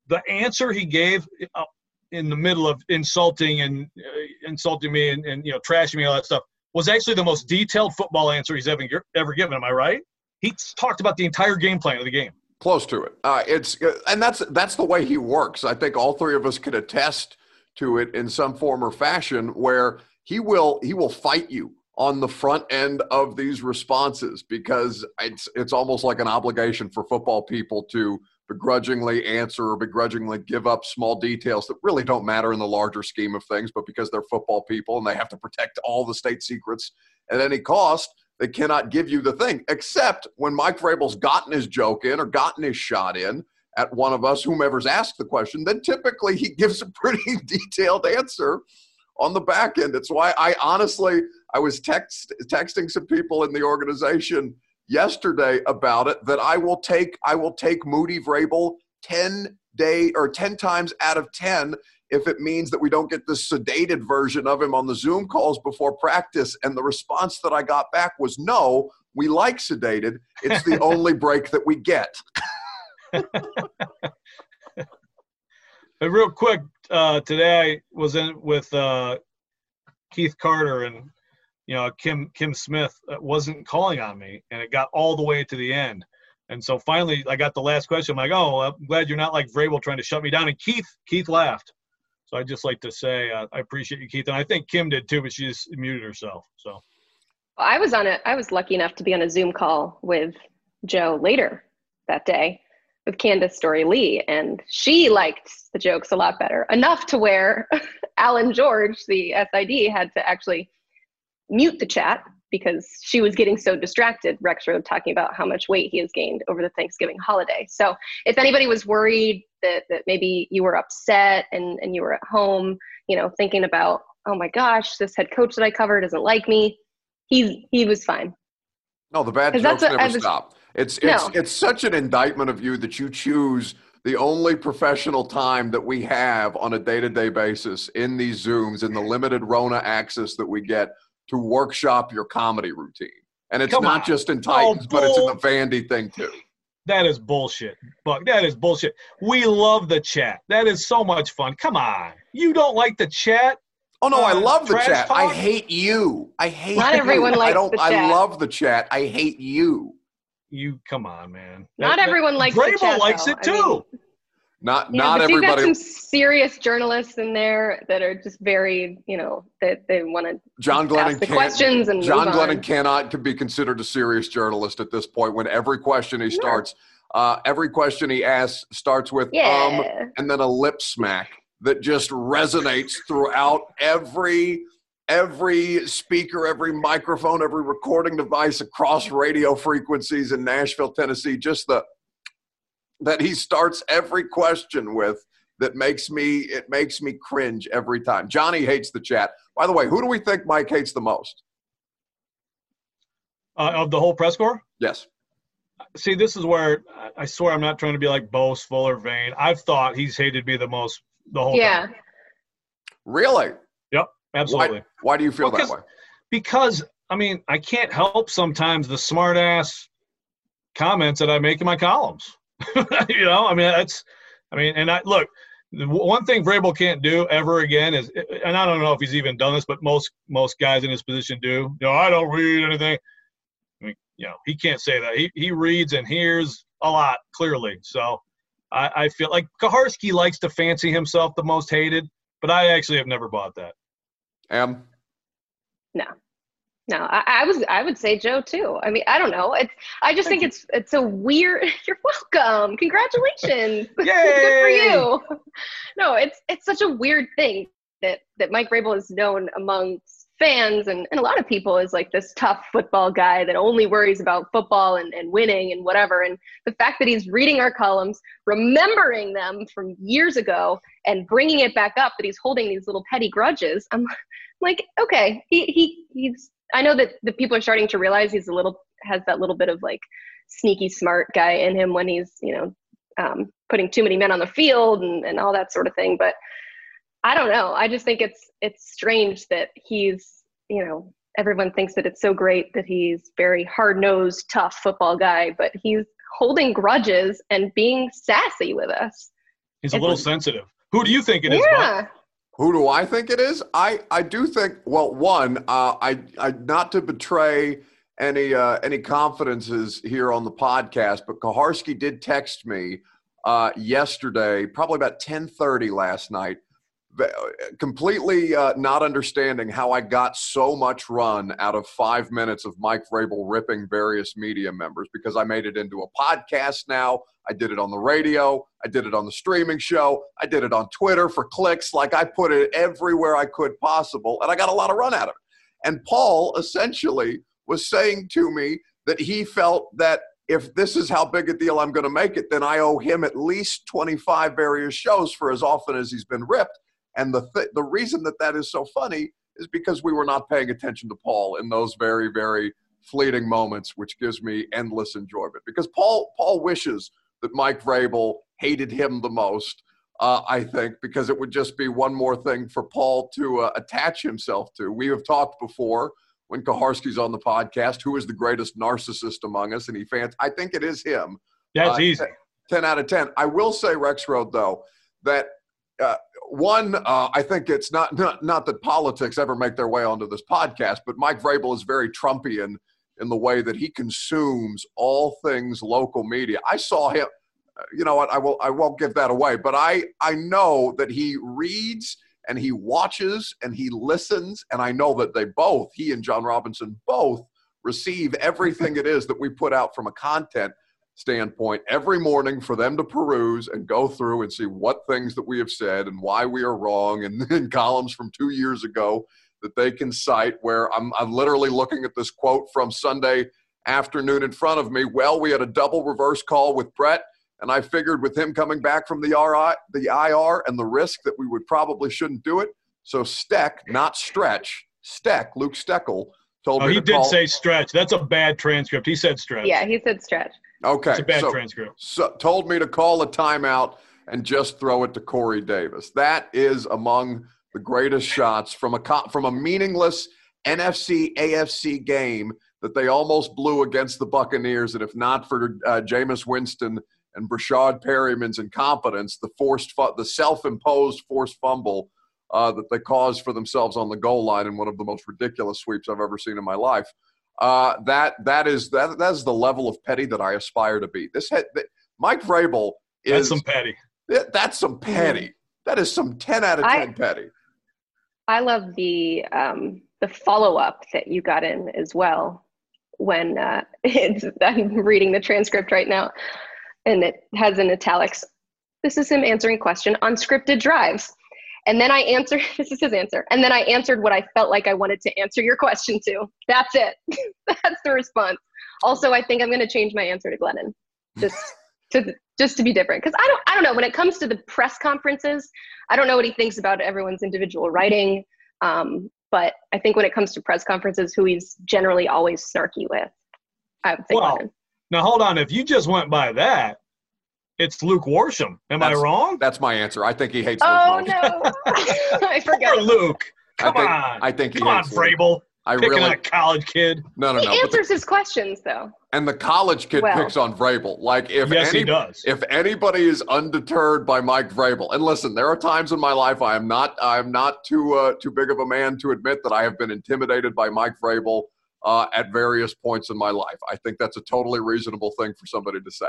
the answer he gave uh, in the middle of insulting and uh, insulting me and, and you know trashing me all that stuff was actually the most detailed football answer he's ever ever given. Am I right? He talked about the entire game plan of the game. Close to it. Uh, it's and that's that's the way he works. I think all three of us can attest to it in some form or fashion, where he will he will fight you on the front end of these responses because it's it's almost like an obligation for football people to begrudgingly answer or begrudgingly give up small details that really don't matter in the larger scheme of things, but because they're football people and they have to protect all the state secrets at any cost, they cannot give you the thing. Except when Mike Vrabel's gotten his joke in or gotten his shot in at one of us, whomever's asked the question, then typically he gives a pretty detailed answer on the back end. It's why I honestly I was text texting some people in the organization yesterday about it that I will take I will take Moody Vrabel 10 day or 10 times out of 10 if it means that we don't get the sedated version of him on the Zoom calls before practice. And the response that I got back was no we like sedated. It's the only break that we get. But real quick, uh, today I was in with uh, Keith Carter and you know Kim Kim Smith uh, wasn't calling on me, and it got all the way to the end. And so finally, I got the last question. I'm like, "Oh, I'm glad you're not like Vrabel trying to shut me down." And Keith Keith laughed. So I just like to say uh, I appreciate you, Keith, and I think Kim did too, but she just muted herself. So I was on a I was lucky enough to be on a Zoom call with Joe later that day with Candice Storey Lee, and she liked the jokes a lot better. Enough to where Alan George, the SID, had to actually mute the chat because she was getting so distracted, Rexrode talking about how much weight he has gained over the Thanksgiving holiday. So if anybody was worried that, that maybe you were upset and, and you were at home, you know, thinking about, oh my gosh, this head coach that I cover doesn't like me, he he was fine. No, the bad jokes never was- stop. It's it's No. it's such an indictment of you that you choose the only professional time that we have on a day-to-day basis in these Zooms in the limited Rona access that we get to workshop your comedy routine. And it's Come not on. just in Oh, but it's in the bull. Vandy thing too. That is bullshit, Buck. That is bullshit. We love the chat. That is so much fun. Come on. You don't like the chat? Oh no, I Uh, love the trash chat. I hate you. I hate Not you. everyone likes I don't the I love the chat. I hate you. You come on, man. Not That- everyone that- likes the Vrabel chat, likes though. it I too. mean, Not Yeah, not but you've got some serious journalists in there that are just very, you know, that they want to John Glennon ask the questions and John Glennon cannot can be considered a serious journalist at this point. When every question he starts, uh, every question he asks starts with um, and then a lip smack that just resonates throughout every every speaker, every microphone, every recording device across radio frequencies in Nashville, Tennessee. Just the that he starts every question with that makes me it makes me cringe every time. Johnny hates the chat. By the way, who do we think Mike hates the most? Uh, of the whole press corps? Yes. See, this is where I- I swear I'm not trying to be like boastful or vain. I've thought he's hated me the most the whole Yeah. time. Really? Yep, absolutely. Why, why do you feel Well, that 'cause- way? Because I mean, I can't help sometimes the smart ass comments that I make in my columns. you know, I mean, that's, I mean, and I look. The one thing Vrabel can't do ever again is, and I don't know if he's even done this, but most most guys in his position do. You know, I don't read anything. I mean, you know, he can't say that. He he reads and hears a lot clearly. So I, I feel like Kuharsky likes to fancy himself the most hated, but I actually have never bought that. Am No, no, I, I was, I would say Joe too. I mean, I don't know. It's, I just think it's, it's a weird. You're welcome. Congratulations. Good for you. No, it's, it's such a weird thing that that Mike Vrabel is known amongst fans and, and a lot of people as like this tough football guy that only worries about football and, and winning and whatever. And the fact that he's reading our columns, remembering them from years ago, and bringing it back up, that he's holding these little petty grudges. I'm like, okay, he, he he's. I know that the people are starting to realize he's a little has that little bit of like sneaky smart guy in him when he's you know um, putting too many men on the field and, and all that sort of thing. But I don't know. I just think it's it's strange that he's you know everyone thinks that it's so great that he's very hard nosed, tough football guy, but he's holding grudges and being sassy with us. He's a It's- little sensitive. Who do you think it is? Yeah. Who do I think it is? I, I do think. Well, one, uh, I I not to betray any uh, any confidences here on the podcast, but Kuharsky did text me uh, yesterday, probably about ten thirty last night, completely uh, not understanding how I got so much run out of five minutes of Mike Vrabel ripping various media members because I made it into a podcast now. I did it on the radio. I did it on the streaming show. I did it on Twitter for clicks. Like I put it everywhere I could possible, and I got a lot of run out of it. And Paul essentially was saying to me that he felt that if this is how big a deal I'm going to make it, then I owe him at least 25 various shows for as often as he's been ripped. And the th- the reason that that is so funny is because we were not paying attention to Paul in those very very fleeting moments, which gives me endless enjoyment. Because Paul Paul wishes that Mike Vrabel hated him the most. Uh, I think because it would just be one more thing for Paul to uh, attach himself to. We have talked before when Kuharsky's on the podcast, who is the greatest narcissist among us, and he fans. I think it is him. That's Uh, easy. 10 out of 10. I will say, Rexrode, though, that uh, one, uh, I think it's not, not not that politics ever make their way onto this podcast, but Mike Vrabel is very Trumpian in the way that he consumes all things local media. I saw him. You know what? I will. I won't give that away. But I I know that he reads and he watches and he listens. And I know that they both, he and John Robinson, both receive everything it is that we put out from a content standpoint every morning for them to peruse and go through and see what things that we have said and why we are wrong and in columns from two years ago that they can cite where I'm, I'm literally looking at this quote from Sunday afternoon in front of me. Well, we had a double reverse call with Brett, and I figured with him coming back from the RI, the IR and the risk that we would probably shouldn't do it. So Steck, not stretch, Steck, Luke Steckel told Oh, me he to did call. say stretch. That's a bad transcript. He said stretch. Yeah, he said stretch. Okay, It's a bad so, transcript. so told me to call a timeout and just throw it to Corey Davis. That is among the greatest shots from a from a meaningless NFC AFC game that they almost blew against the Buccaneers. And if not for uh, Jameis Winston and Breshad Perriman's incompetence, the forced fu- the self-imposed forced fumble uh, that they caused for themselves on the goal line in one of the most ridiculous sweeps I've ever seen in my life. Uh, that that is that that is the level of petty that I aspire to be. This head, th- Mike Vrabel is That's some petty. Th- That's some petty. That is some 10 out of 10 I- petty. I love the um, the follow up that you got in as well. When uh, it's, I'm reading the transcript right now, and it has in italics. This is him answering question on scripted drives, and then I answered, This is his answer, and then I answered what I felt like I wanted to answer your question to. That's it. That's the response. Also, I think I'm going to change my answer to Glennon, just to just to be different because I don't I don't know when it comes to the press conferences. I don't know what he thinks about everyone's individual writing. Um, but I think when it comes to press conferences, who he's generally always snarky with, I would think. Well, Glennon. now hold on. If you just went by that, it's Luke Worsham. Am I wrong? That's my answer. I think he hates Oh Luke. Motion. no, I Poor forgot. Luke. I Come think, on. I think he Come on, hates Luke. Vrabel. I Picking really on a college kid. no no He no. But the, answers his questions though. and the college kid Well. picks on Vrabel. Like if yes, any, he does. if anybody is undeterred by Mike Vrabel, and listen, there are times in my life I am not I am not too uh, too big of a man to admit that I have been intimidated by Mike Vrabel uh, at various points in my life. I think that's a totally reasonable thing for somebody to say.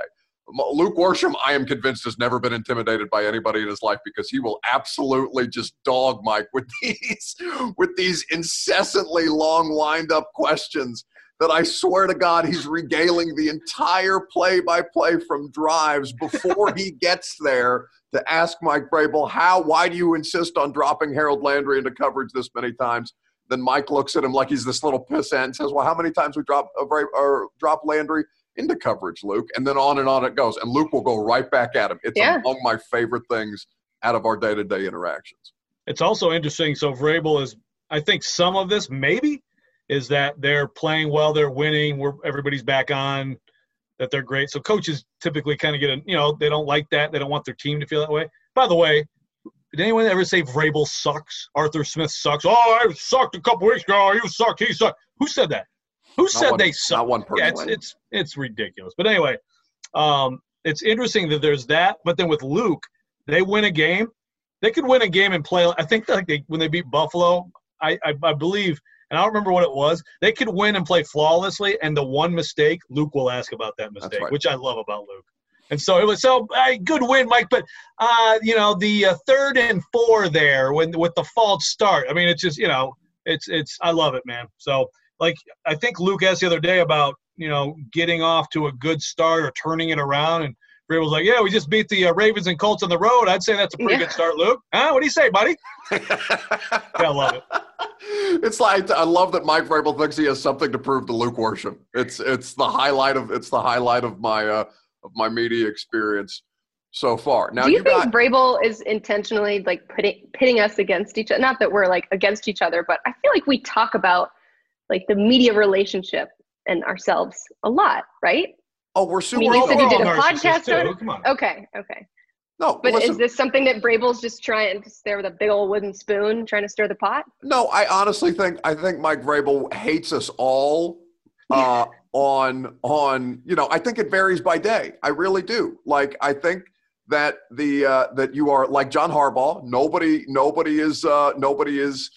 Luke Worsham, I am convinced, has never been intimidated by anybody in his life because he will absolutely just dog Mike with these with these incessantly long wind up questions that I swear to God he's regaling the entire play by play from drives before he gets there to ask Mike Vrabel, how, why do you insist on dropping Harold Landry into coverage this many times? Then Mike looks at him like he's this little pissant and says, well, how many times we drop, uh, or drop Landry into coverage, Luke? And then on and on it goes. And Luke will go right back at him. It's Yeah. among my favorite things out of our day to day interactions. It's also interesting. So Vrabel is, I think some of this maybe is that they're playing well, they're winning, where everybody's back on, that they're great. So coaches typically kind of get a, you know, they don't like that. They don't want their team to feel that way. By the way, did anyone ever say Vrabel sucks? Arthur Smith sucks. Oh, I sucked a couple weeks ago. You sucked. He sucked. Who said that? Who said one- they not suck? one person. Yeah, it's it's it's ridiculous. But anyway, um, it's interesting that there's that. But then with Luke, they win a game. They could win a game and play. I think like they when they beat Buffalo, I, I I believe, and I don't remember what it was. They could win and play flawlessly, and the one mistake Luke will ask about that mistake, right. which I love about Luke. And so it was so uh, good win, Mike. But uh, you know the uh, third and four there when with the false start. I mean, it's just you know it's it's I love it, man. So like I think Luke asked the other day about you know getting off to a good start or turning it around, and Ray was like, "Yeah, we just beat the uh, Ravens and Colts on the road. I'd say that's a pretty Yeah. good start, Luke. Huh? What do you say, buddy? Yeah, I love it. it's like I love that Mike Vrabel thinks he has something to prove to Luke Worsham. It's it's the highlight of it's the highlight of my uh, of my media experience so far. Now Do you, you think got Vrabel is intentionally like putting pitting us against each other? Not that we're like against each other, but I feel like we talk about like the media relationship and ourselves a lot, right? oh we're I super. mean, you did a we're all narcissists, podcast on too. it. Come on. Okay, okay. no, But listen, is this something that Vrabel's just trying to there with a big old wooden spoon trying to stir the pot? no. I honestly think I think Mike Vrabel hates us all. Uh, on on you know I think it varies by day. I really do. Like I think that the uh, that you are like John Harbaugh. Nobody nobody is uh, nobody is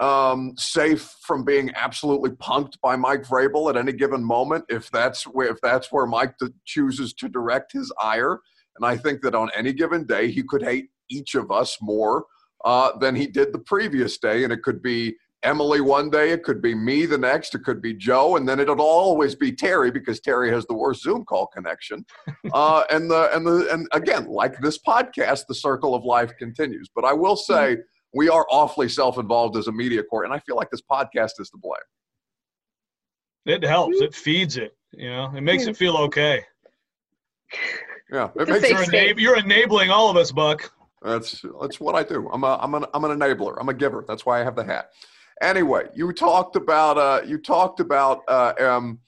um, safe from being absolutely punked by Mike Vrabel at any given moment. If that's where if that's where Mike t- chooses to direct his ire, and I think that on any given day he could hate each of us more uh, than he did the previous day. And it could be Emily one day, it could be me the next, it could be Joe, and then it'll always be Terry because Terry has the worst Zoom call connection. Uh, and the and the and again, like this podcast, the circle of life continues. But I will say we are awfully self-involved as a media court. and I feel like this podcast is to blame. It helps. It feeds it. You know, it makes it feel okay. Yeah, it makes You're, enab- you're enabling all of us, Buck. That's that's what I do. I'm a I'm an I'm an enabler. I'm a giver. That's why I have the hat. Anyway, you talked about uh, you talked about uh, um,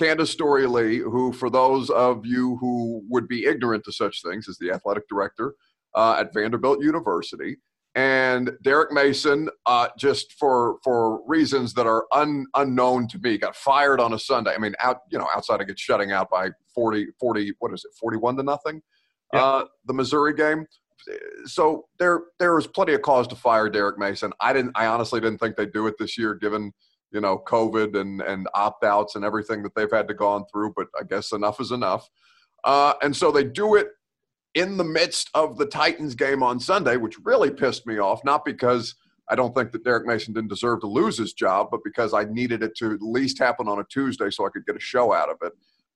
Candice Storey Lee, who, for those of you who would be ignorant to such things, is the athletic director uh, at Vanderbilt University, and Derek Mason, uh, just for for reasons that are un, unknown to me, got fired on a Sunday. I mean, out you know outside of get shutting out by 40, 40 what is it, forty one to nothing, Yeah. uh, the Missouri game so there there was plenty of cause to fire Derek Mason. I didn't I honestly didn't think they'd do it this year given, you know, COVID and and opt-outs and everything that they've had to go on through, but I guess enough is enough. Uh, and so they do it in the midst of the Titans game on Sunday, which really pissed me off, not because I don't think that Derek Mason didn't deserve to lose his job, but because I needed it to at least happen on a Tuesday so I could get a show out of it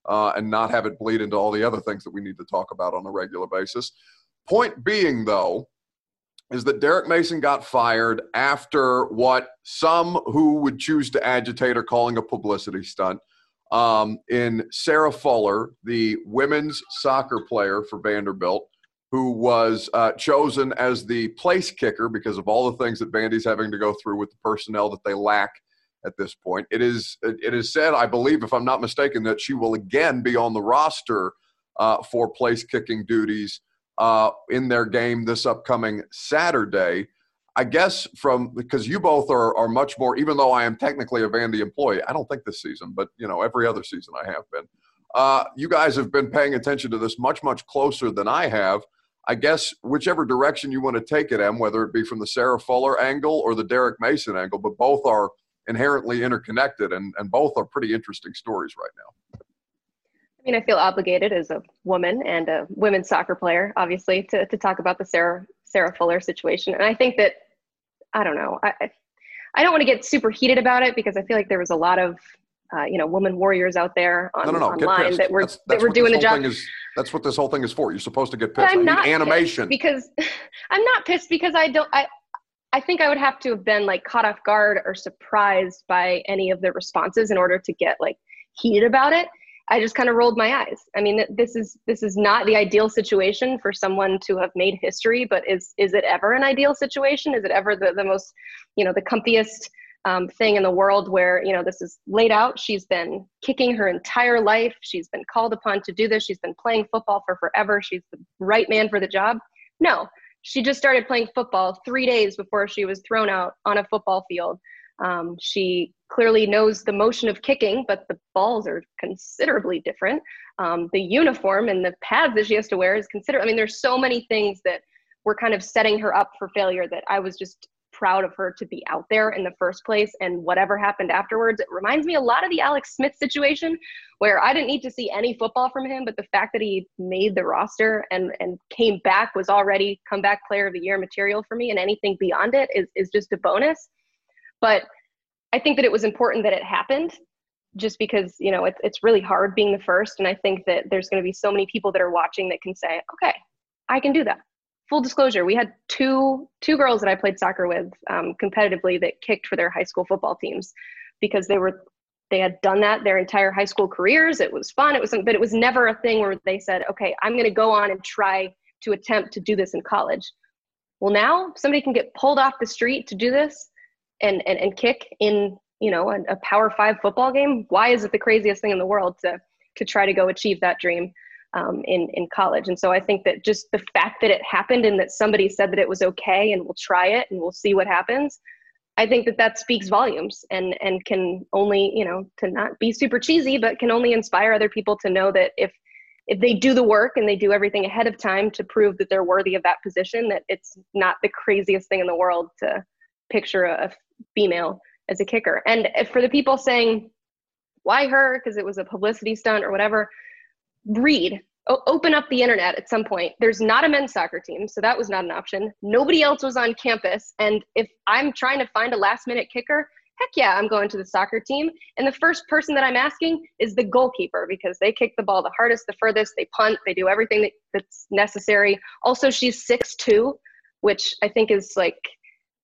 uh, and not have it bleed into all the other things that we need to talk about on a regular basis. Point being, though, is that Derek Mason got fired after what some who would choose to agitate are calling a publicity stunt. Um, in Sarah Fuller, the women's soccer player for Vanderbilt, who was uh, chosen as the place kicker because of all the things that Vandy's having to go through with the personnel that they lack at this point. It is it is said, I believe, if I'm not mistaken, that she will again be on the roster uh, for place kicking duties uh, in their game this upcoming Saturday. I guess from because you both are are much more. Even though I am technically a Vandy employee, I don't think this season, but you know every other season I have been. Uh, you guys have been paying attention to this much much closer than I have. I guess whichever direction you want to take it, Em, whether it be from the Sarah Fuller angle or the Derek Mason angle, but both are inherently interconnected and, and both are pretty interesting stories right now. I mean, I feel obligated as a woman and a women's soccer player, obviously, to, to talk about the Sarah Sarah Fuller situation. And I think that I don't know. I I- I don't want to get super heated about it because I feel like there was a lot of uh, you know woman warriors out there on, No, no, no. Online that were That's- that were doing the job. Is, that's what this whole thing is for. You're supposed to get pissed. I I'm need not pissed animation. because I'm not pissed because I don't. I I think I would have to have been like caught off guard or surprised by any of the responses in order to get like heated about it. I just kind of rolled my eyes. I mean, this is this is not the ideal situation for someone to have made history. But is is it ever an ideal situation? Is it ever the the most you know the comfiest um, thing in the world where you know this is laid out? She's been kicking her entire life. She's been called upon to do this. She's been playing football for forever. She's the right man for the job. No, she just started playing football three days before she was thrown out on a football field. Um, she clearly knows the motion of kicking, but the balls are considerably different. Um, the uniform and the pads that she has to wear is consider. I mean, there's so many things that were kind of setting her up for failure that I was just proud of her to be out there in the first place. And whatever happened afterwards, it reminds me a lot of the Alex Smith situation, where I didn't need to see any football from him, but the fact that he made the roster and and came back was already comeback player of the year material for me, and anything beyond it is is just a bonus. But I think that it was important that it happened just because, you know, it's it's really hard being the first. And I think that there's going to be so many people that are watching that can say, okay, I can do that. Full disclosure, we had two two girls that I played soccer with um, competitively that kicked for their high school football teams because they were they had done that their entire high school careers. It was fun. It was, but it was never a thing where they said, okay, I'm going to go on and try to attempt to do this in college. Well, now somebody can get pulled off the street to do this and, and, and kick in, you know, a, a power five football game. Why is it the craziest thing in the world to, to try to go achieve that dream um, in, in college? And so I think that just the fact that it happened and that somebody said that it was okay and we'll try it and we'll see what happens. I think that that speaks volumes and, and can only, you know, to not be super cheesy, but can only inspire other people to know that if, if they do the work and they do everything ahead of time to prove that they're worthy of that position, that it's not the craziest thing in the world to picture a, female as a kicker. And for the people saying, why her? Because it was a publicity stunt or whatever, read o- open up the internet at some point. There's not a men's soccer team, so that was not an option. Nobody else was on campus. And if I'm trying to find a last minute kicker, heck yeah, I'm going to the soccer team. And the first person that I'm asking is the goalkeeper because they kick the ball the hardest, the furthest, they punt, they do everything that, that's necessary. Also, she's six two, which I think is like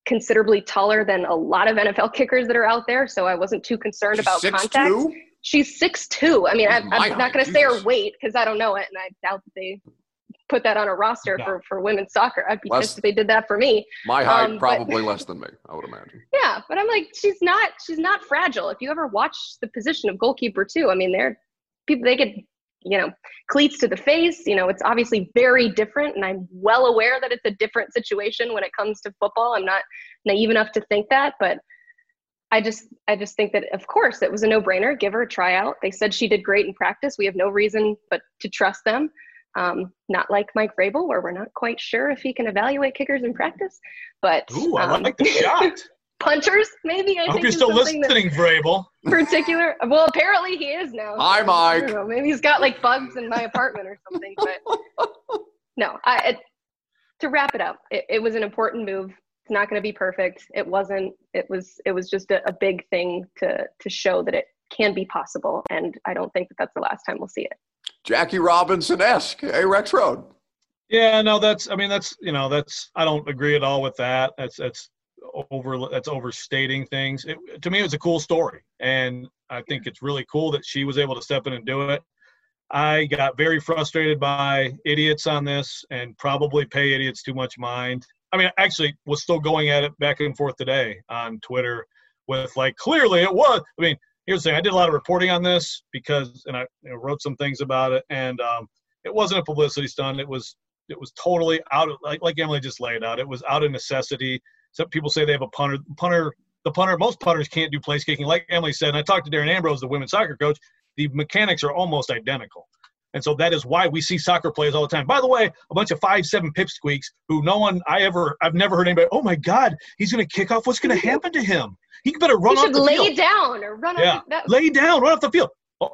considerably taller than a lot of NFL kickers that are out there. So I wasn't too concerned about contact. 6'2"? She's six two. I mean, I, I'm not going to say her weight because I don't know it, and I doubt that they put that on a roster No. for, for women's soccer. I'd be Less- pissed if they did that for me. My height, Um, but- probably less than me, I would imagine. Yeah, but I'm like, she's not she's not fragile. If you ever watch the position of goalkeeper too, I mean, they're people they get you know cleats to the face. You know, it's obviously very different, and I'm well aware that it's a different situation when it comes to football. I'm not naive enough to think that, but I just I just think that of course it was a no-brainer. Give her a tryout. They said she did great in practice. We have no reason but to trust them. Um, not like Mike Vrabel, where we're not quite sure if he can evaluate kickers in practice. But Ooh, I um, like the shot. punters, maybe. I, I hope think you're still listening, Vrabel. particular. Well, apparently he is now. Hi, Mike. know, maybe he's got like bugs in my apartment or something. But no, I. It, to wrap it up, it, it was an important move. It's not going to be perfect. It wasn't. It was. It was just a, a big thing to to show that it can be possible. And I don't think that that's the last time we'll see it. Jackie Robinson esque. Hey, eh, Rexrode. Yeah, no, that's. I mean, that's. You know, that's. I don't agree at all with that. That's. That's over. That's overstating things. It, to me, it was a cool story, and I think it's really cool that she was able to step in and do it. I got very frustrated by idiots on this, and probably pay idiots too much mind. I mean, actually, was still going at it back and forth today on Twitter with like, clearly it was. I mean, here's the thing: I did a lot of reporting on this because, and I you know, wrote some things about it, and um, it wasn't a publicity stunt. It was it was totally out of like like Emily just laid out. It was out of necessity. Some people say they have a punter. Punter, the punter. Most punters can't do place kicking. Like Emily said, and I talked to Darren Ambrose, the women's soccer coach. The mechanics are almost identical. And so that is why we see soccer players all the time. By the way, a bunch of five, seven pipsqueaks who no one I ever I've never heard anybody, oh my God, he's gonna kick off. What's gonna happen to him? He better run off the field. He off should the lay field. down or run. Yeah, Off that, lay down, run off the field.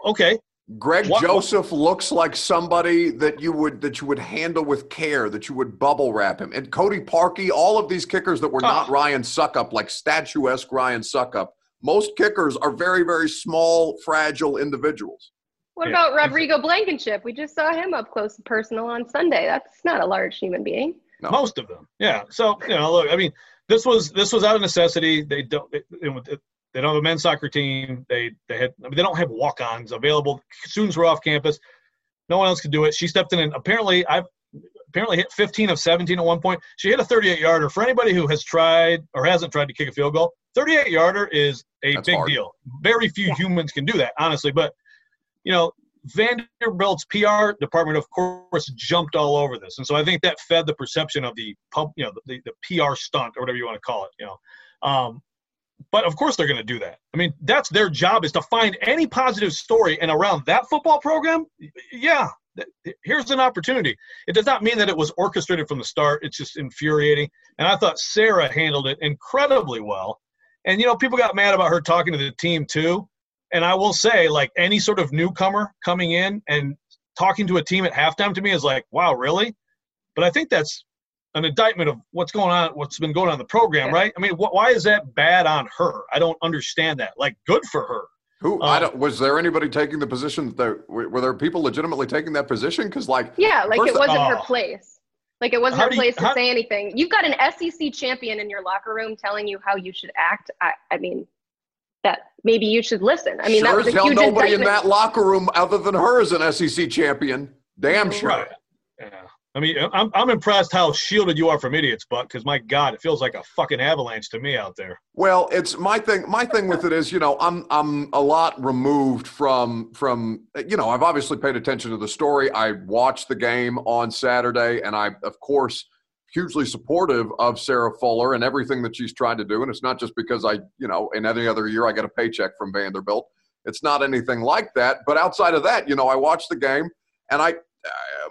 Okay, Greg What- Joseph looks like somebody that you would that you would handle with care, that you would bubble wrap him. And Cody Parkey, all of these kickers that were not Oh. Ryan Succop, like statuesque Ryan Succop. Most kickers are very, very small, fragile individuals. what Yeah. about Rodrigo Blankenship? We just saw him up close and personal on Sunday. That's not a large human being. No. most of them. Yeah. So you know, look, I mean, this was this was out of necessity. They don't they, they don't have a men's soccer team. They they had I mean, they don't have walk-ons available. Students were off campus. No one else could do it. She stepped in and apparently I've apparently hit 15 of 17 at one point. She hit a 38 yarder. For anybody who has tried or hasn't tried to kick a field goal, 38 yarder is a That's big hard. deal. Very few humans can do that, honestly. But you know, Vanderbilt's PR department, of course, jumped all over this, and so I think that fed the perception of the pub, you know, the, the PR stunt or whatever you want to call it, you know. Um, but of course, they're going to do that. I mean, that's their job is to find any positive story, and around that football program, yeah, here's an opportunity. It does not mean that it was orchestrated from the start. It's just infuriating, and I thought Sarah handled it incredibly well. And you know, people got mad about her talking to the team too. And I will say, like any sort of newcomer coming in and talking to a team at halftime to me is like, wow, really? But I think that's an indictment of what's going on, what's been going on in the program, Yeah. right? I mean, wh- why is that bad on her? I don't understand that. Like, good for her. Who I Um, don't, was there anybody taking the position? That were were there people legitimately taking that position? Because like Yeah, like it wasn't her Oh. place. Like it wasn't her do you- place to how- say anything. You've got an SEC champion in your locker room telling you how you should act. I, I mean, that maybe you should listen. I mean, that was a hell huge nobody in that locker room other than her is an SEC champion. Damn sure. Right. Yeah. I mean, I'm, I'm impressed how shielded you are from idiots, Buck, because my God, it feels like a fucking avalanche to me out there. Well, it's my thing. My thing with it is, you know, I'm I'm a lot removed from from you know. I've obviously paid attention to the story. I watched the game on Saturday, and I, of course, hugely supportive of Sarah Fuller and everything that she's trying to do. And it's not just because I, you know, in any other year I get a paycheck from Vanderbilt. It's not anything like that. But outside of that, you know, I watched the game, and I,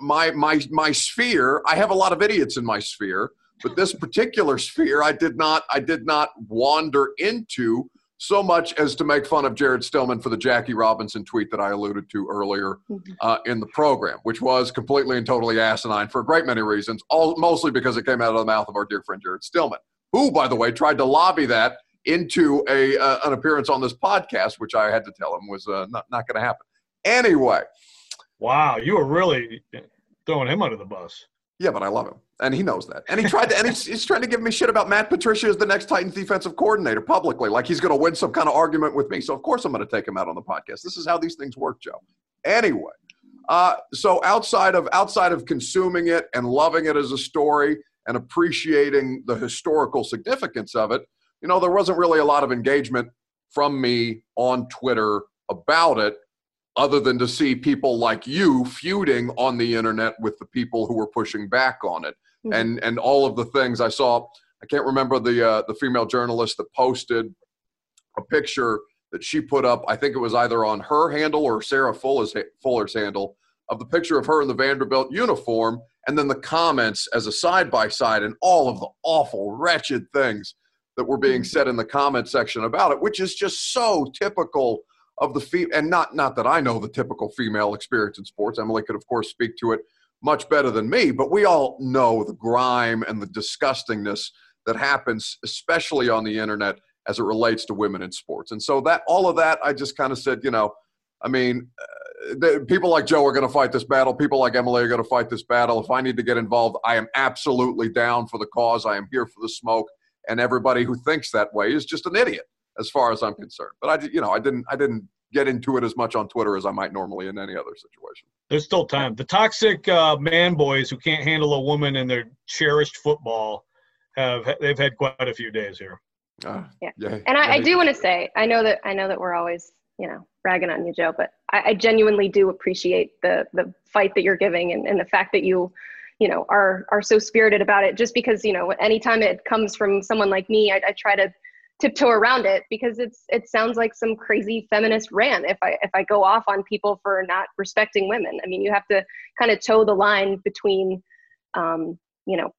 my my my sphere. I have a lot of idiots in my sphere but this particular sphere i did not i did not wander into so much as to make fun of Jared Stillman for the Jackie Robinson tweet that I alluded to earlier Mm-hmm. uh, in the program, which was completely and totally asinine for a great many reasons, all, mostly because it came out of the mouth of our dear friend Jared Stillman, who, by the way, tried to lobby that into a uh, an appearance on this podcast, which I had to tell him was uh, not, not going to happen. Anyway, Wow, you were really throwing him under the bus. yeah, but I love him, and he knows that. And he tried to, and he's, he's trying to give me shit about Matt Patricia as the next Titans defensive coordinator publicly, like he's going to win some kind of argument with me. So of course I'm going to take him out on the podcast. This is how these things work, Joe. Anyway, uh, so outside of outside of consuming it and loving it as a story and appreciating the historical significance of it, you know, there wasn't really a lot of engagement from me on Twitter about it other than to see people like you feuding on the internet with the people who were pushing back on it. Mhm. and and all of the things i saw i can't remember the uh, the female journalist that posted a picture that she put up. I think it was either on her handle or sarah fuller's, fuller's handle of the picture of her in the vanderbilt uniform and then the comments as a side by side and all of the awful wretched things that were being said in the comment section about it which is just so typical of the fe- and not not that I know the typical female experience in sports. Emily could of course speak to it much better than me, but we all know the grime and the disgustingness that happens, especially on the internet, as it relates to women in sports. And so that all of that, I just kind of said, you know, I mean, uh, people like Joe are going to fight this battle. People like Emily are going to fight this battle. If I need to get involved, I am absolutely down for the cause. I am here for the smoke. And everybody who thinks that way is just an idiot as far as I'm concerned. But I, di- you know, I didn't, I didn't get into it as much on Twitter as I might normally in any other situation. There's still time. The toxic uh, man boys who can't handle a woman in their cherished football have they've had quite a few days here. Uh, Yeah. yeah. And I, I do want to say, I know that I know that we're always, you know, ragging on you, Joe, but I, I genuinely do appreciate the the fight that you're giving and, and the fact that you, you know, are are so spirited about it. Just because, you know, anytime it comes from someone like me, I, I try to tiptoe around it because it's it sounds like some crazy feminist rant if I if I go off on people for not respecting women. I mean, you have to kind of toe the line between, um, you know,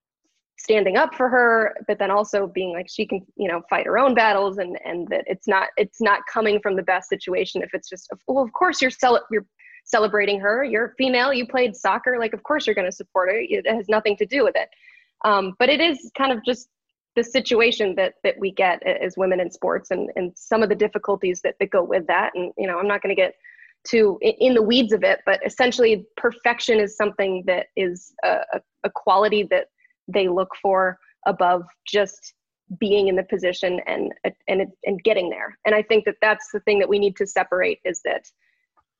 standing up for her but then also being like she can you know fight her own battles and and that it's not it's not coming from the best situation if it's just well of course you're cel- you're celebrating her you're female you played soccer like of course you're going to support her it has nothing to do with it um, but it is kind of just the situation that that we get as women in sports and and some of the difficulties that, that go with that and you know i'm not going to get too i- in the weeds of it but essentially perfection is something that is a, a, a quality that they look for above just being in the position and and and getting there. And I think that that's the thing that we need to separate is that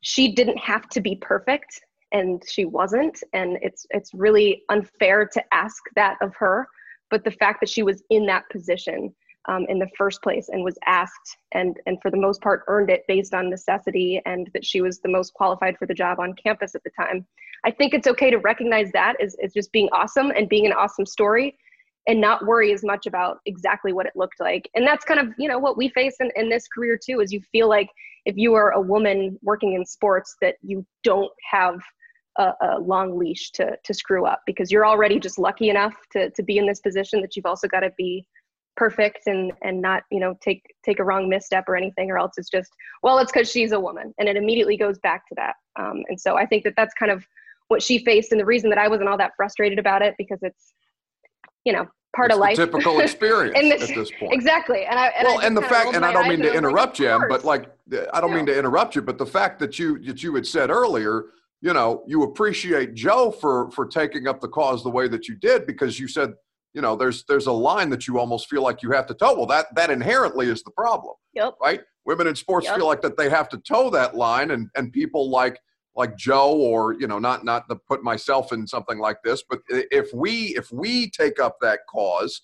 she didn't have to be perfect and she wasn't and it's it's really unfair to ask that of her but the fact that she was in that position um, in the first place and was asked and and for the most part earned it based on necessity and that she was the most qualified for the job on campus at the time i think it's okay to recognize that as, as just being awesome and being an awesome story and not worry as much about exactly what it looked like. And that's kind of you know what we face in, in this career too is you feel like if you are a woman working in sports that you don't have a, a long leash to to screw up because you're already just lucky enough to to be in this position that you've also got to be perfect and and not you know take take a wrong misstep or anything or else it's just well it's because she's a woman and it immediately goes back to that. Um, and so i think that that's kind of what she faced and the reason that i wasn't all that frustrated about it because it's you know part It's of life. typical experience And at this point. exactly. And i and well, I and the fact, and I don't mean to I was like, interrupt you, but like, I don't mean to interrupt you, but the fact that you that you had said earlier, you know, you appreciate Joe for for taking up the cause the way that you did because you said, you know, there's there's a line that you almost feel like you have to toe. Well, that that inherently is the problem, yep right? Women in sports Yep. feel like that they have to toe that line, and and people like like Joe or you know, not not to put myself in something like this, but if we if we take up that cause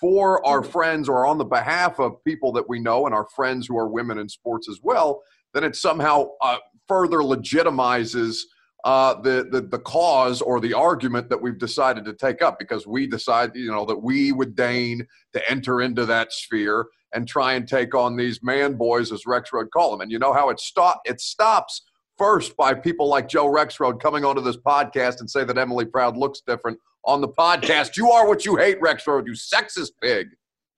for our friends or on the behalf of people that we know and our friends who are women in sports as well, then it somehow uh, further legitimizes uh, the, the the cause or the argument that we've decided to take up because we decide you know that we would deign to enter into that sphere and try and take on these man boys as Rexrode call them. And you know how it stop it stops first by people like Joe Rexrode coming onto this podcast and say that Emily Proud looks different on the podcast. You are what you hate, Rexrode, you sexist pig.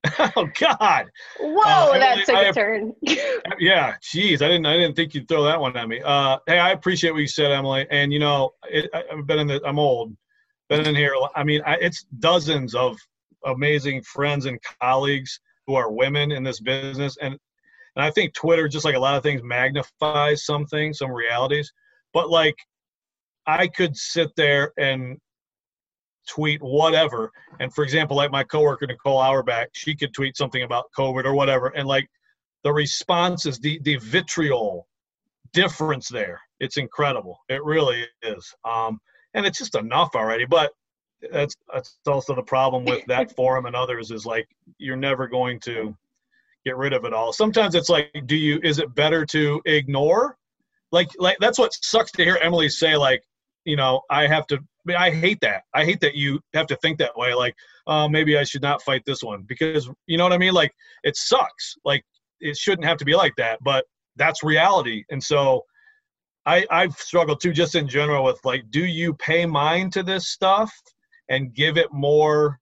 oh God! Whoa, Uh, that I- took I- a turn. Yeah, geez, I didn't, I didn't think you'd throw that one at me. Uh, hey, I appreciate what you said, Emily. And you know, it, I, I've been in the, I'm old, been in here. I mean, I, it's dozens of amazing friends and colleagues who are women in this business, and and I think Twitter, just like a lot of things, magnifies some things, some realities. But like, I could sit there and tweet whatever. And for example, like my coworker Nicole Auerbach, she could tweet something about COVID or whatever, and like the response is the the vitriol difference there. It's incredible. It really is. Um, and it's just enough already. But that's that's also the problem with that forum and others is like you're never going to get rid of it all. Sometimes it's like, do you? Is it better to ignore? Like like that's what sucks to hear Emily say. Like you know, I have to. I, mean, I hate that. I hate that you have to think that way. Like, oh, maybe I should not fight this one because you know what I mean. Like, it sucks. Like, it shouldn't have to be like that, but that's reality. And so, I I've struggled too, just in general, with like, do you pay mind to this stuff and give it more?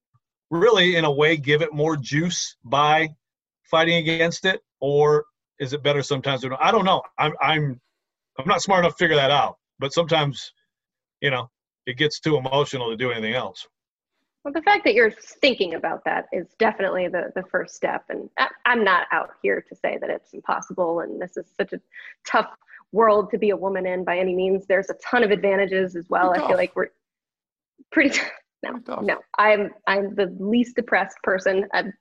Really, in a way, give it more juice by fighting against it, or is it better sometimes? I don't know. I'm I'm I'm not smart enough to figure that out. But sometimes, you know, it gets too emotional to do anything else. Well, the fact that you're thinking about that is definitely the, the first step. And I, I'm not out here to say that it's impossible and this is such a tough world to be a woman in by any means. There's a ton of advantages as well. I feel like we're pretty. No, no, I'm I'm the least depressed person. I'm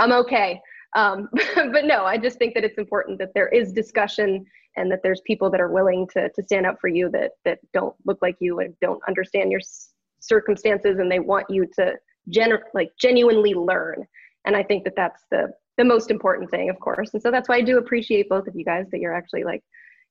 I'm okay. Um, but no, I just think that it's important that there is discussion and that there's people that are willing to to stand up for you that that don't look like you and don't understand your circumstances and they want you to gen like genuinely learn. And I think that that's the the most important thing, of course. And so that's why I do appreciate both of you guys that you're actually like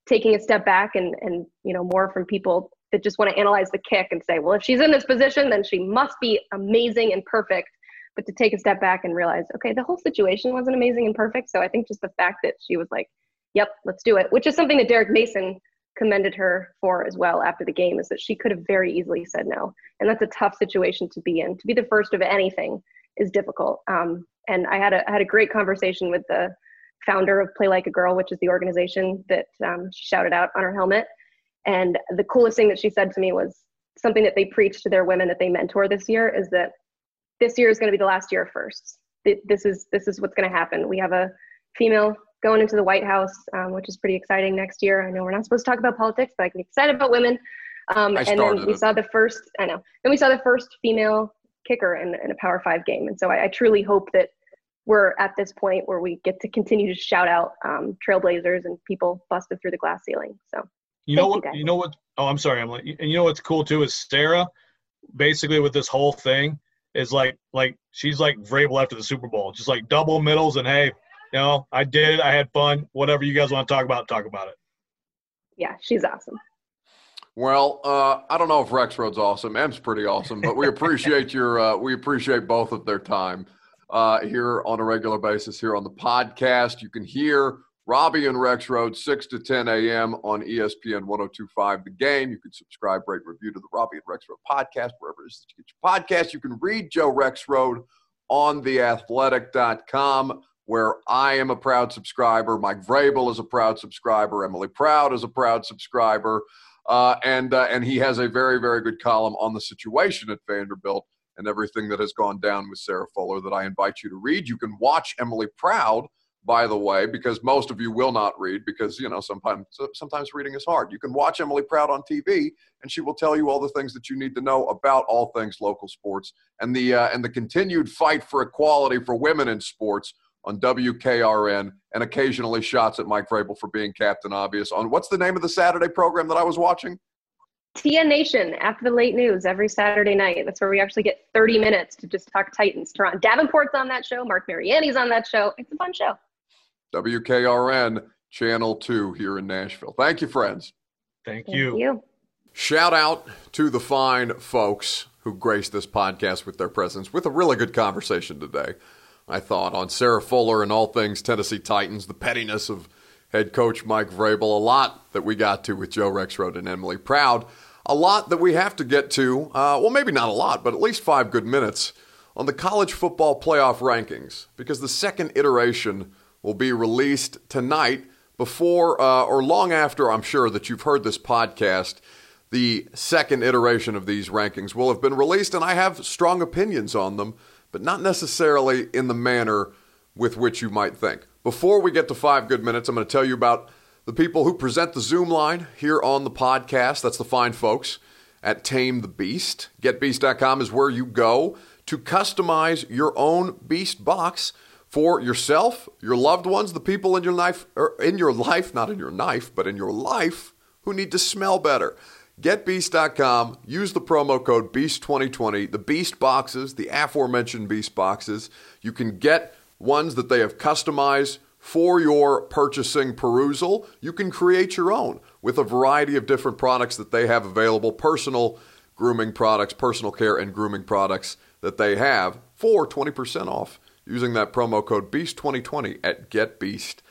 taking a step back and and you know more from people that just want to analyze the kick and say, well, if she's in this position, then she must be amazing and perfect. But to take a step back and realize, okay, the whole situation wasn't amazing and perfect. So I think just the fact that she was like, yep, let's do it, which is something that Derek Mason commended her for as well after the game, is that she could have very easily said no. And that's a tough situation to be in. To be the first of anything is difficult. Um, and I had a I had a great conversation with the founder of Play Like a Girl, which is the organization that um, she shouted out on her helmet. And the coolest thing that she said to me was something that they preach to their women that they mentor this year is that this year is going to be the last year of firsts. This is this is what's going to happen. We have a female going into the White House, um, which is pretty exciting next year. I know we're not supposed to talk about politics, but I can get excited about women. Um, I and then we it. saw the first. I know. Then we saw the first female kicker in, in a Power Five game, and so I, I truly hope that we're at this point where we get to continue to shout out um, trailblazers and people busted through the glass ceiling. So You know Thank you, what? You, know what? Oh, I'm sorry, Emily. And you know what's cool too is Sarah, basically with this whole thing, is like like she's like Vrabel after the Super Bowl, just like double middles and hey, you know, I did it, I had fun. Whatever you guys want to talk about, talk about it. yeah, she's awesome. Well, uh, I don't know if Rexrode's awesome. M's pretty awesome, but we appreciate your uh, we appreciate both of their time uh, here on a regular basis here on the podcast. You can hear Robbie and Rexrode 6 to 10 a.m. on ESPN 1025 The Game. You can subscribe, rate, review to the Robbie and Rexrode podcast, wherever it is that you get your podcast. You can read Joe Rexrode on theathletic.com, where I am a proud subscriber. Mike Vrabel is a proud subscriber. Emily Proud is a proud subscriber. Uh, and uh, and he has a very very good column on the situation at Vanderbilt and everything that has gone down with Sarah Fuller that I invite you to read. You can watch Emily Proud, by the way, because most of you will not read because you know sometimes sometimes reading is hard. You can watch Emily Proud on TV, and she will tell you all the things that you need to know about all things local sports and the uh, and the continued fight for equality for women in sports on WKRN and occasionally shots at Mike Vrabel for being Captain Obvious on what's the name of the Saturday program that I was watching? TN Nation after the late news every Saturday night. That's where we actually get 30 minutes to just talk Titans. Turron Davenport's on that show. Mark Mariani's on that show. It's a fun show. WKRN Channel 2 here in Nashville. Thank you, friends. Thank you. Thank you. Shout out to the fine folks who graced this podcast with their presence with a really good conversation today. I thought on Sarah Fuller and all things Tennessee Titans, the pettiness of head coach Mike Vrabel, a lot that we got to with Joe Rexrode and Emily Proud, a lot that we have to get to. Uh, well, maybe not a lot, but at least five good minutes on the college football playoff rankings because the second iteration will be released tonight before uh, or long after I'm sure that you've heard this podcast. The second iteration of these rankings will have been released, and I have strong opinions on them, but not necessarily in the manner with which you might think. Before we get to five good minutes, I'm going to tell you about the people who present the Zoom line here on the podcast. That's the fine folks at Tame the Beast. GetBeast.com is where you go to customize your own Beast box for yourself, your loved ones, the people in your life, or in your life, not in your knife, but in your life, who need to smell better. GetBeast.com. Use the promo code BEAST2020. The Beast boxes, the aforementioned Beast boxes, you can get ones that they have customized for your purchasing perusal. You can create your own with a variety of different products that they have available personal grooming products, personal care, and grooming products that they have for 20% off using that promo code BEAST2020 at GetBeast.com.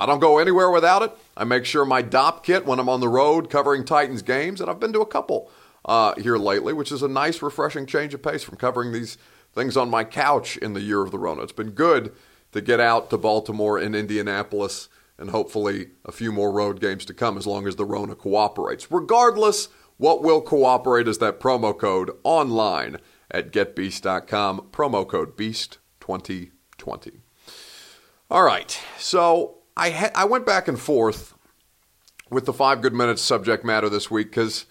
I don't go anywhere without it. I make sure my Dopp kit when I'm on the road covering Titans games, and I've been to a couple uh, here lately, which is a nice, refreshing change of pace from covering these things on my couch in the year of the Rona. It's been good to get out to Baltimore and Indianapolis and hopefully a few more road games to come as long as the Rona cooperates. Regardless, what will cooperate is that promo code online at getbeast.com, promo code BEAST2020. All right, so I, ha- I went back and forth with the five good minutes subject matter this week because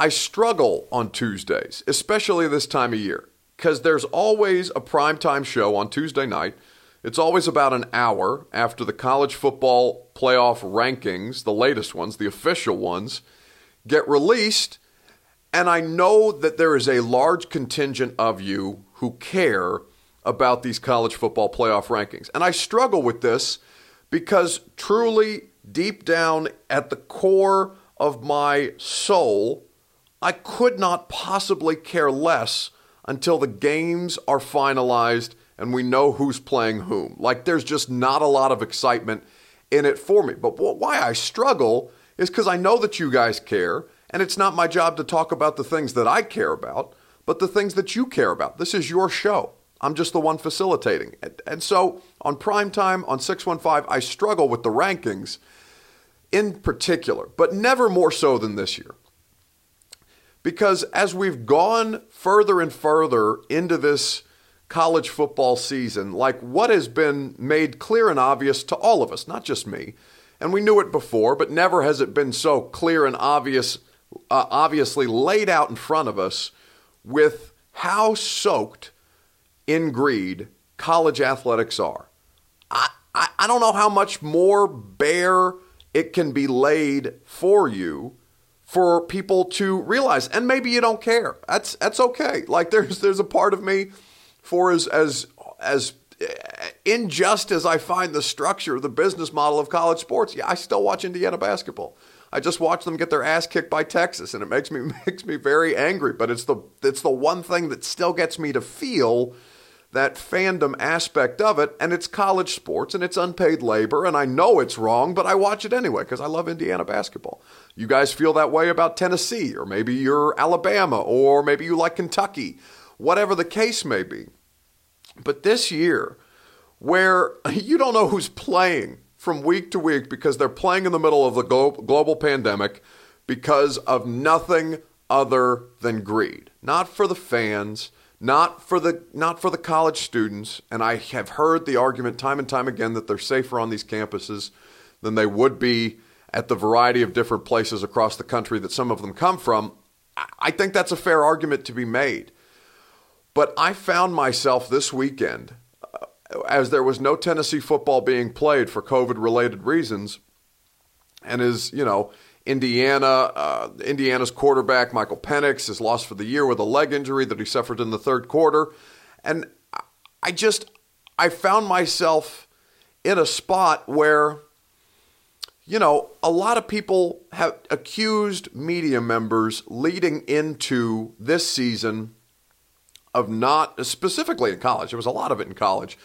I struggle on Tuesdays, especially this time of year, because there's always a primetime show on Tuesday night it's always about an hour after the college football playoff rankings, the latest ones, the official ones, get released. And I know that there is a large contingent of you who care about these college football playoff rankings. And I struggle with this because truly, deep down at the core of my soul, I could not possibly care less until the games are finalized and we know who's playing whom. Like there's just not a lot of excitement in it for me. But why I struggle is because I know that you guys care, and it's not my job to talk about the things that I care about, but the things that you care about. This is your show. I'm just the one facilitating. And, so on prime time on 615, I struggle with the rankings in particular, but never more so than this year. Because as we've gone further and further into this college football season, like what has been made clear and obvious to all of us, not just me. And we knew it before, but never has it been so clear and obvious, uh, obviously laid out in front of us with how soaked in greed college athletics are. I, I, I don't know how much more bare it can be laid for you for people to realize and maybe you don't care that's that's okay like there's there's a part of me for as as as unjust as I find the structure, the business model of college sports, yeah, I still watch Indiana basketball. I just watch them get their ass kicked by Texas, and it makes me makes me very angry. But it's the it's the one thing that still gets me to feel that fandom aspect of it, and it's college sports and it's unpaid labor, and I know it's wrong, but I watch it anyway because I love Indiana basketball. You guys feel that way about Tennessee, or maybe you're Alabama, or maybe you like Kentucky, whatever the case may be. But this year, where you don't know who's playing from week to week because they're playing in the middle of the global pandemic because of nothing other than greed. Not for the fans, not for the not for the college students, and I have heard the argument time and time again that they're safer on these campuses than they would be at the variety of different places across the country that some of them come from. I think that's a fair argument to be made. But I found myself this weekend, uh, as there was no Tennessee football being played for COVID related reasons, and as, you know, Indiana, uh, Indiana's quarterback, Michael Penix, is lost for the year with a leg injury that he suffered in the third quarter. And I just, I found myself in a spot where, you know, a lot of people have accused media members leading into this season of not, specifically in college, there was a lot of it in college,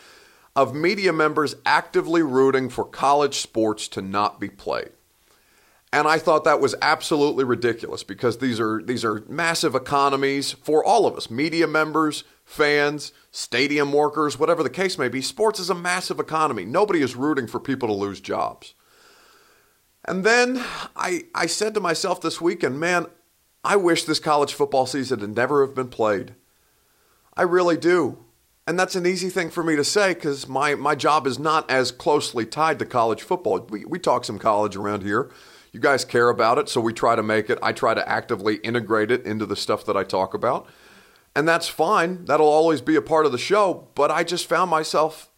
of media members actively rooting for college sports to not be played. And I thought that was absolutely ridiculous because these are these are massive economies for all of us, media members, fans, stadium workers, whatever the case may be, sports is a massive economy. Nobody is rooting for people to lose jobs. And then I, I said to myself this weekend, man, I wish this college football season had never have been played. I really do. And that's an easy thing for me to say because my, my job is not as closely tied to college football. We, we talk some college around here. You guys care about it, so we try to make it. I try to actively integrate it into the stuff that I talk about. And that's fine. That'll always be a part of the show. But I just found myself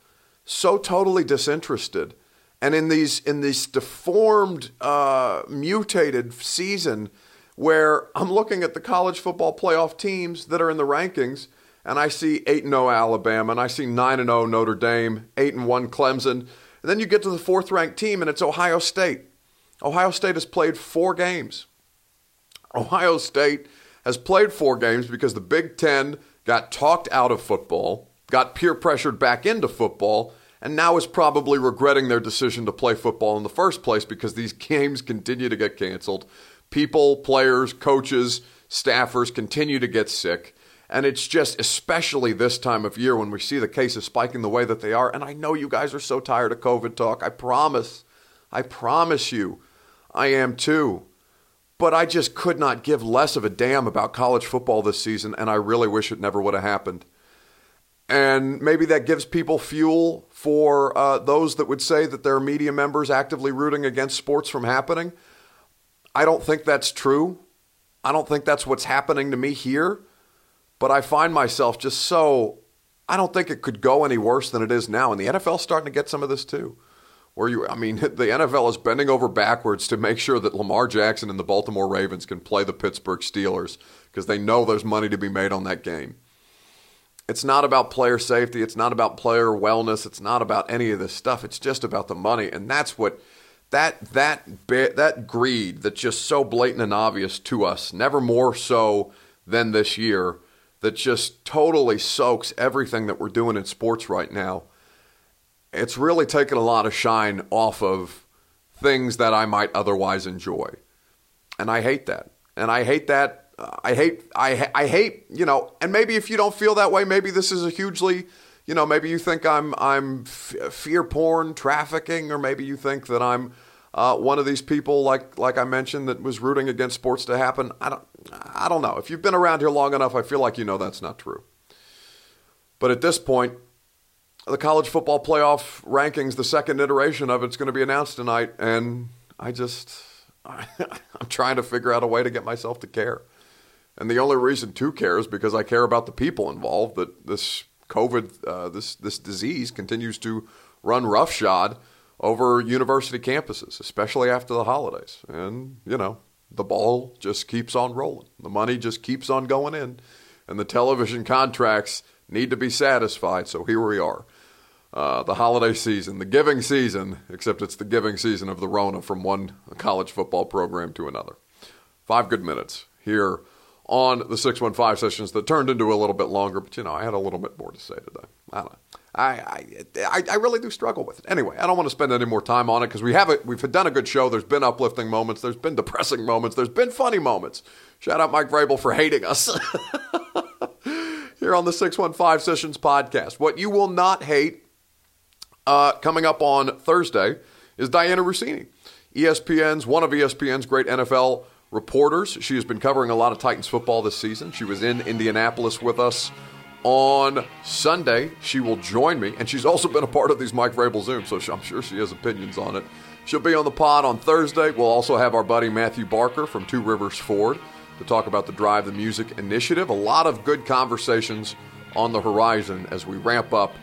so totally disinterested. And in these in this deformed, uh, mutated season where I'm looking at the college football playoff teams that are in the rankings, and I see 8 0 Alabama, and I see 9 0 Notre Dame, 8 1 Clemson. And then you get to the fourth ranked team, and it's Ohio State. Ohio State has played four games. Ohio State has played four games because the Big Ten got talked out of football, got peer pressured back into football, and now is probably regretting their decision to play football in the first place because these games continue to get canceled. People, players, coaches, staffers continue to get sick. And it's just, especially this time of year when we see the cases spiking the way that they are. And I know you guys are so tired of COVID talk. I promise. I promise you, I am too. But I just could not give less of a damn about college football this season, and I really wish it never would have happened. And maybe that gives people fuel for uh, those that would say that there are media members actively rooting against sports from happening. I don't think that's true. I don't think that's what's happening to me here. But I find myself just so, I don't think it could go any worse than it is now. And the NFL's starting to get some of this too where you, I mean, the NFL is bending over backwards to make sure that Lamar Jackson and the Baltimore Ravens can play the Pittsburgh Steelers because they know there's money to be made on that game. It's not about player safety. It's not about player wellness. It's not about any of this stuff. It's just about the money, and that's what that that that greed that's just so blatant and obvious to us. Never more so than this year. That just totally soaks everything that we're doing in sports right now it's really taken a lot of shine off of things that I might otherwise enjoy. And I hate that. And I hate that. Uh, I hate, I, I hate, you know, and maybe if you don't feel that way, maybe this is a hugely, you know, maybe you think I'm, I'm f- fear porn trafficking, or maybe you think that I'm uh, one of these people, like, like I mentioned, that was rooting against sports to happen. I don't, I don't know. If you've been around here long enough, I feel like you know that's not true. But at this point, the college football playoff rankings, the second iteration of it's going to be announced tonight, and I just I, am trying to figure out a way to get myself to care. And the only reason to care is because I care about the people involved. That this COVID, uh, this this disease continues to run roughshod over university campuses, especially after the holidays. And you know, the ball just keeps on rolling. The money just keeps on going in, and the television contracts need to be satisfied. So here we are uh, the holiday season, the giving season, except it's the giving season of the Rona from one college football program to another. Five good minutes here on the 615 sessions that turned into a little bit longer, but you know, I had a little bit more to say today. I don't know. I, I, I really do struggle with it. Anyway, I don't want to spend any more time on it because we haven't we've done a good show. There's been uplifting moments, there's been depressing moments, there's been funny moments. Shout out Mike Vrabel for hating us here on the 615 Sessions podcast. What you will not hate uh, coming up on Thursday is Dianna Russini, ESPN's one of ESPN's great NFL reporters. She has been covering a lot of Titans football this season. She was in Indianapolis with us on Sunday. She will join me, and she's also been a part of these Mike Vrabel Zooms, so I'm sure she has opinions on it. She'll be on the pod on Thursday. We'll also have our buddy Matthew Barker from Two Rivers Ford to talk about the Drive the Music initiative. A lot of good conversations on the horizon as we ramp up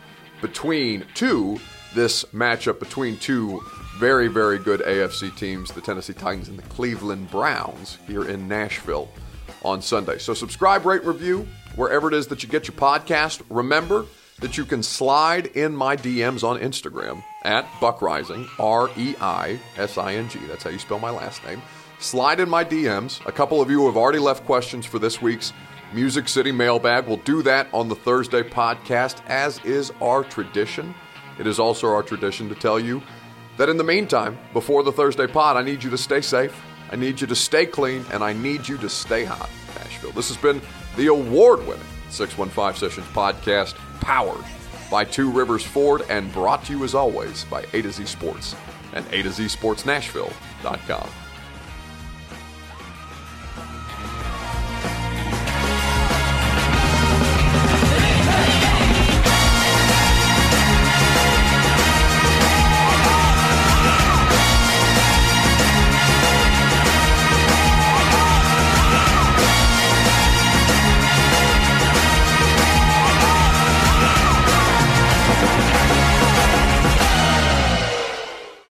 between two, this matchup between two very, very good AFC teams, the Tennessee Titans and the Cleveland Browns, here in Nashville on Sunday. So subscribe, rate, review wherever it is that you get your podcast. Remember that you can slide in my DMs on Instagram at Buck Reising, R E I S I N G. That's how you spell my last name. Slide in my DMs. A couple of you have already left questions for this week's Music City mailbag. We'll do that on the Thursday podcast, as is our tradition. It is also our tradition to tell you that in the meantime, before the Thursday pod, I need you to stay safe, I need you to stay clean, and I need you to stay hot, Nashville. This has been the award winning 615 Sessions podcast, powered by Two Rivers Ford and brought to you as always by A to Z Sports and A to Z Sports Nashville.com.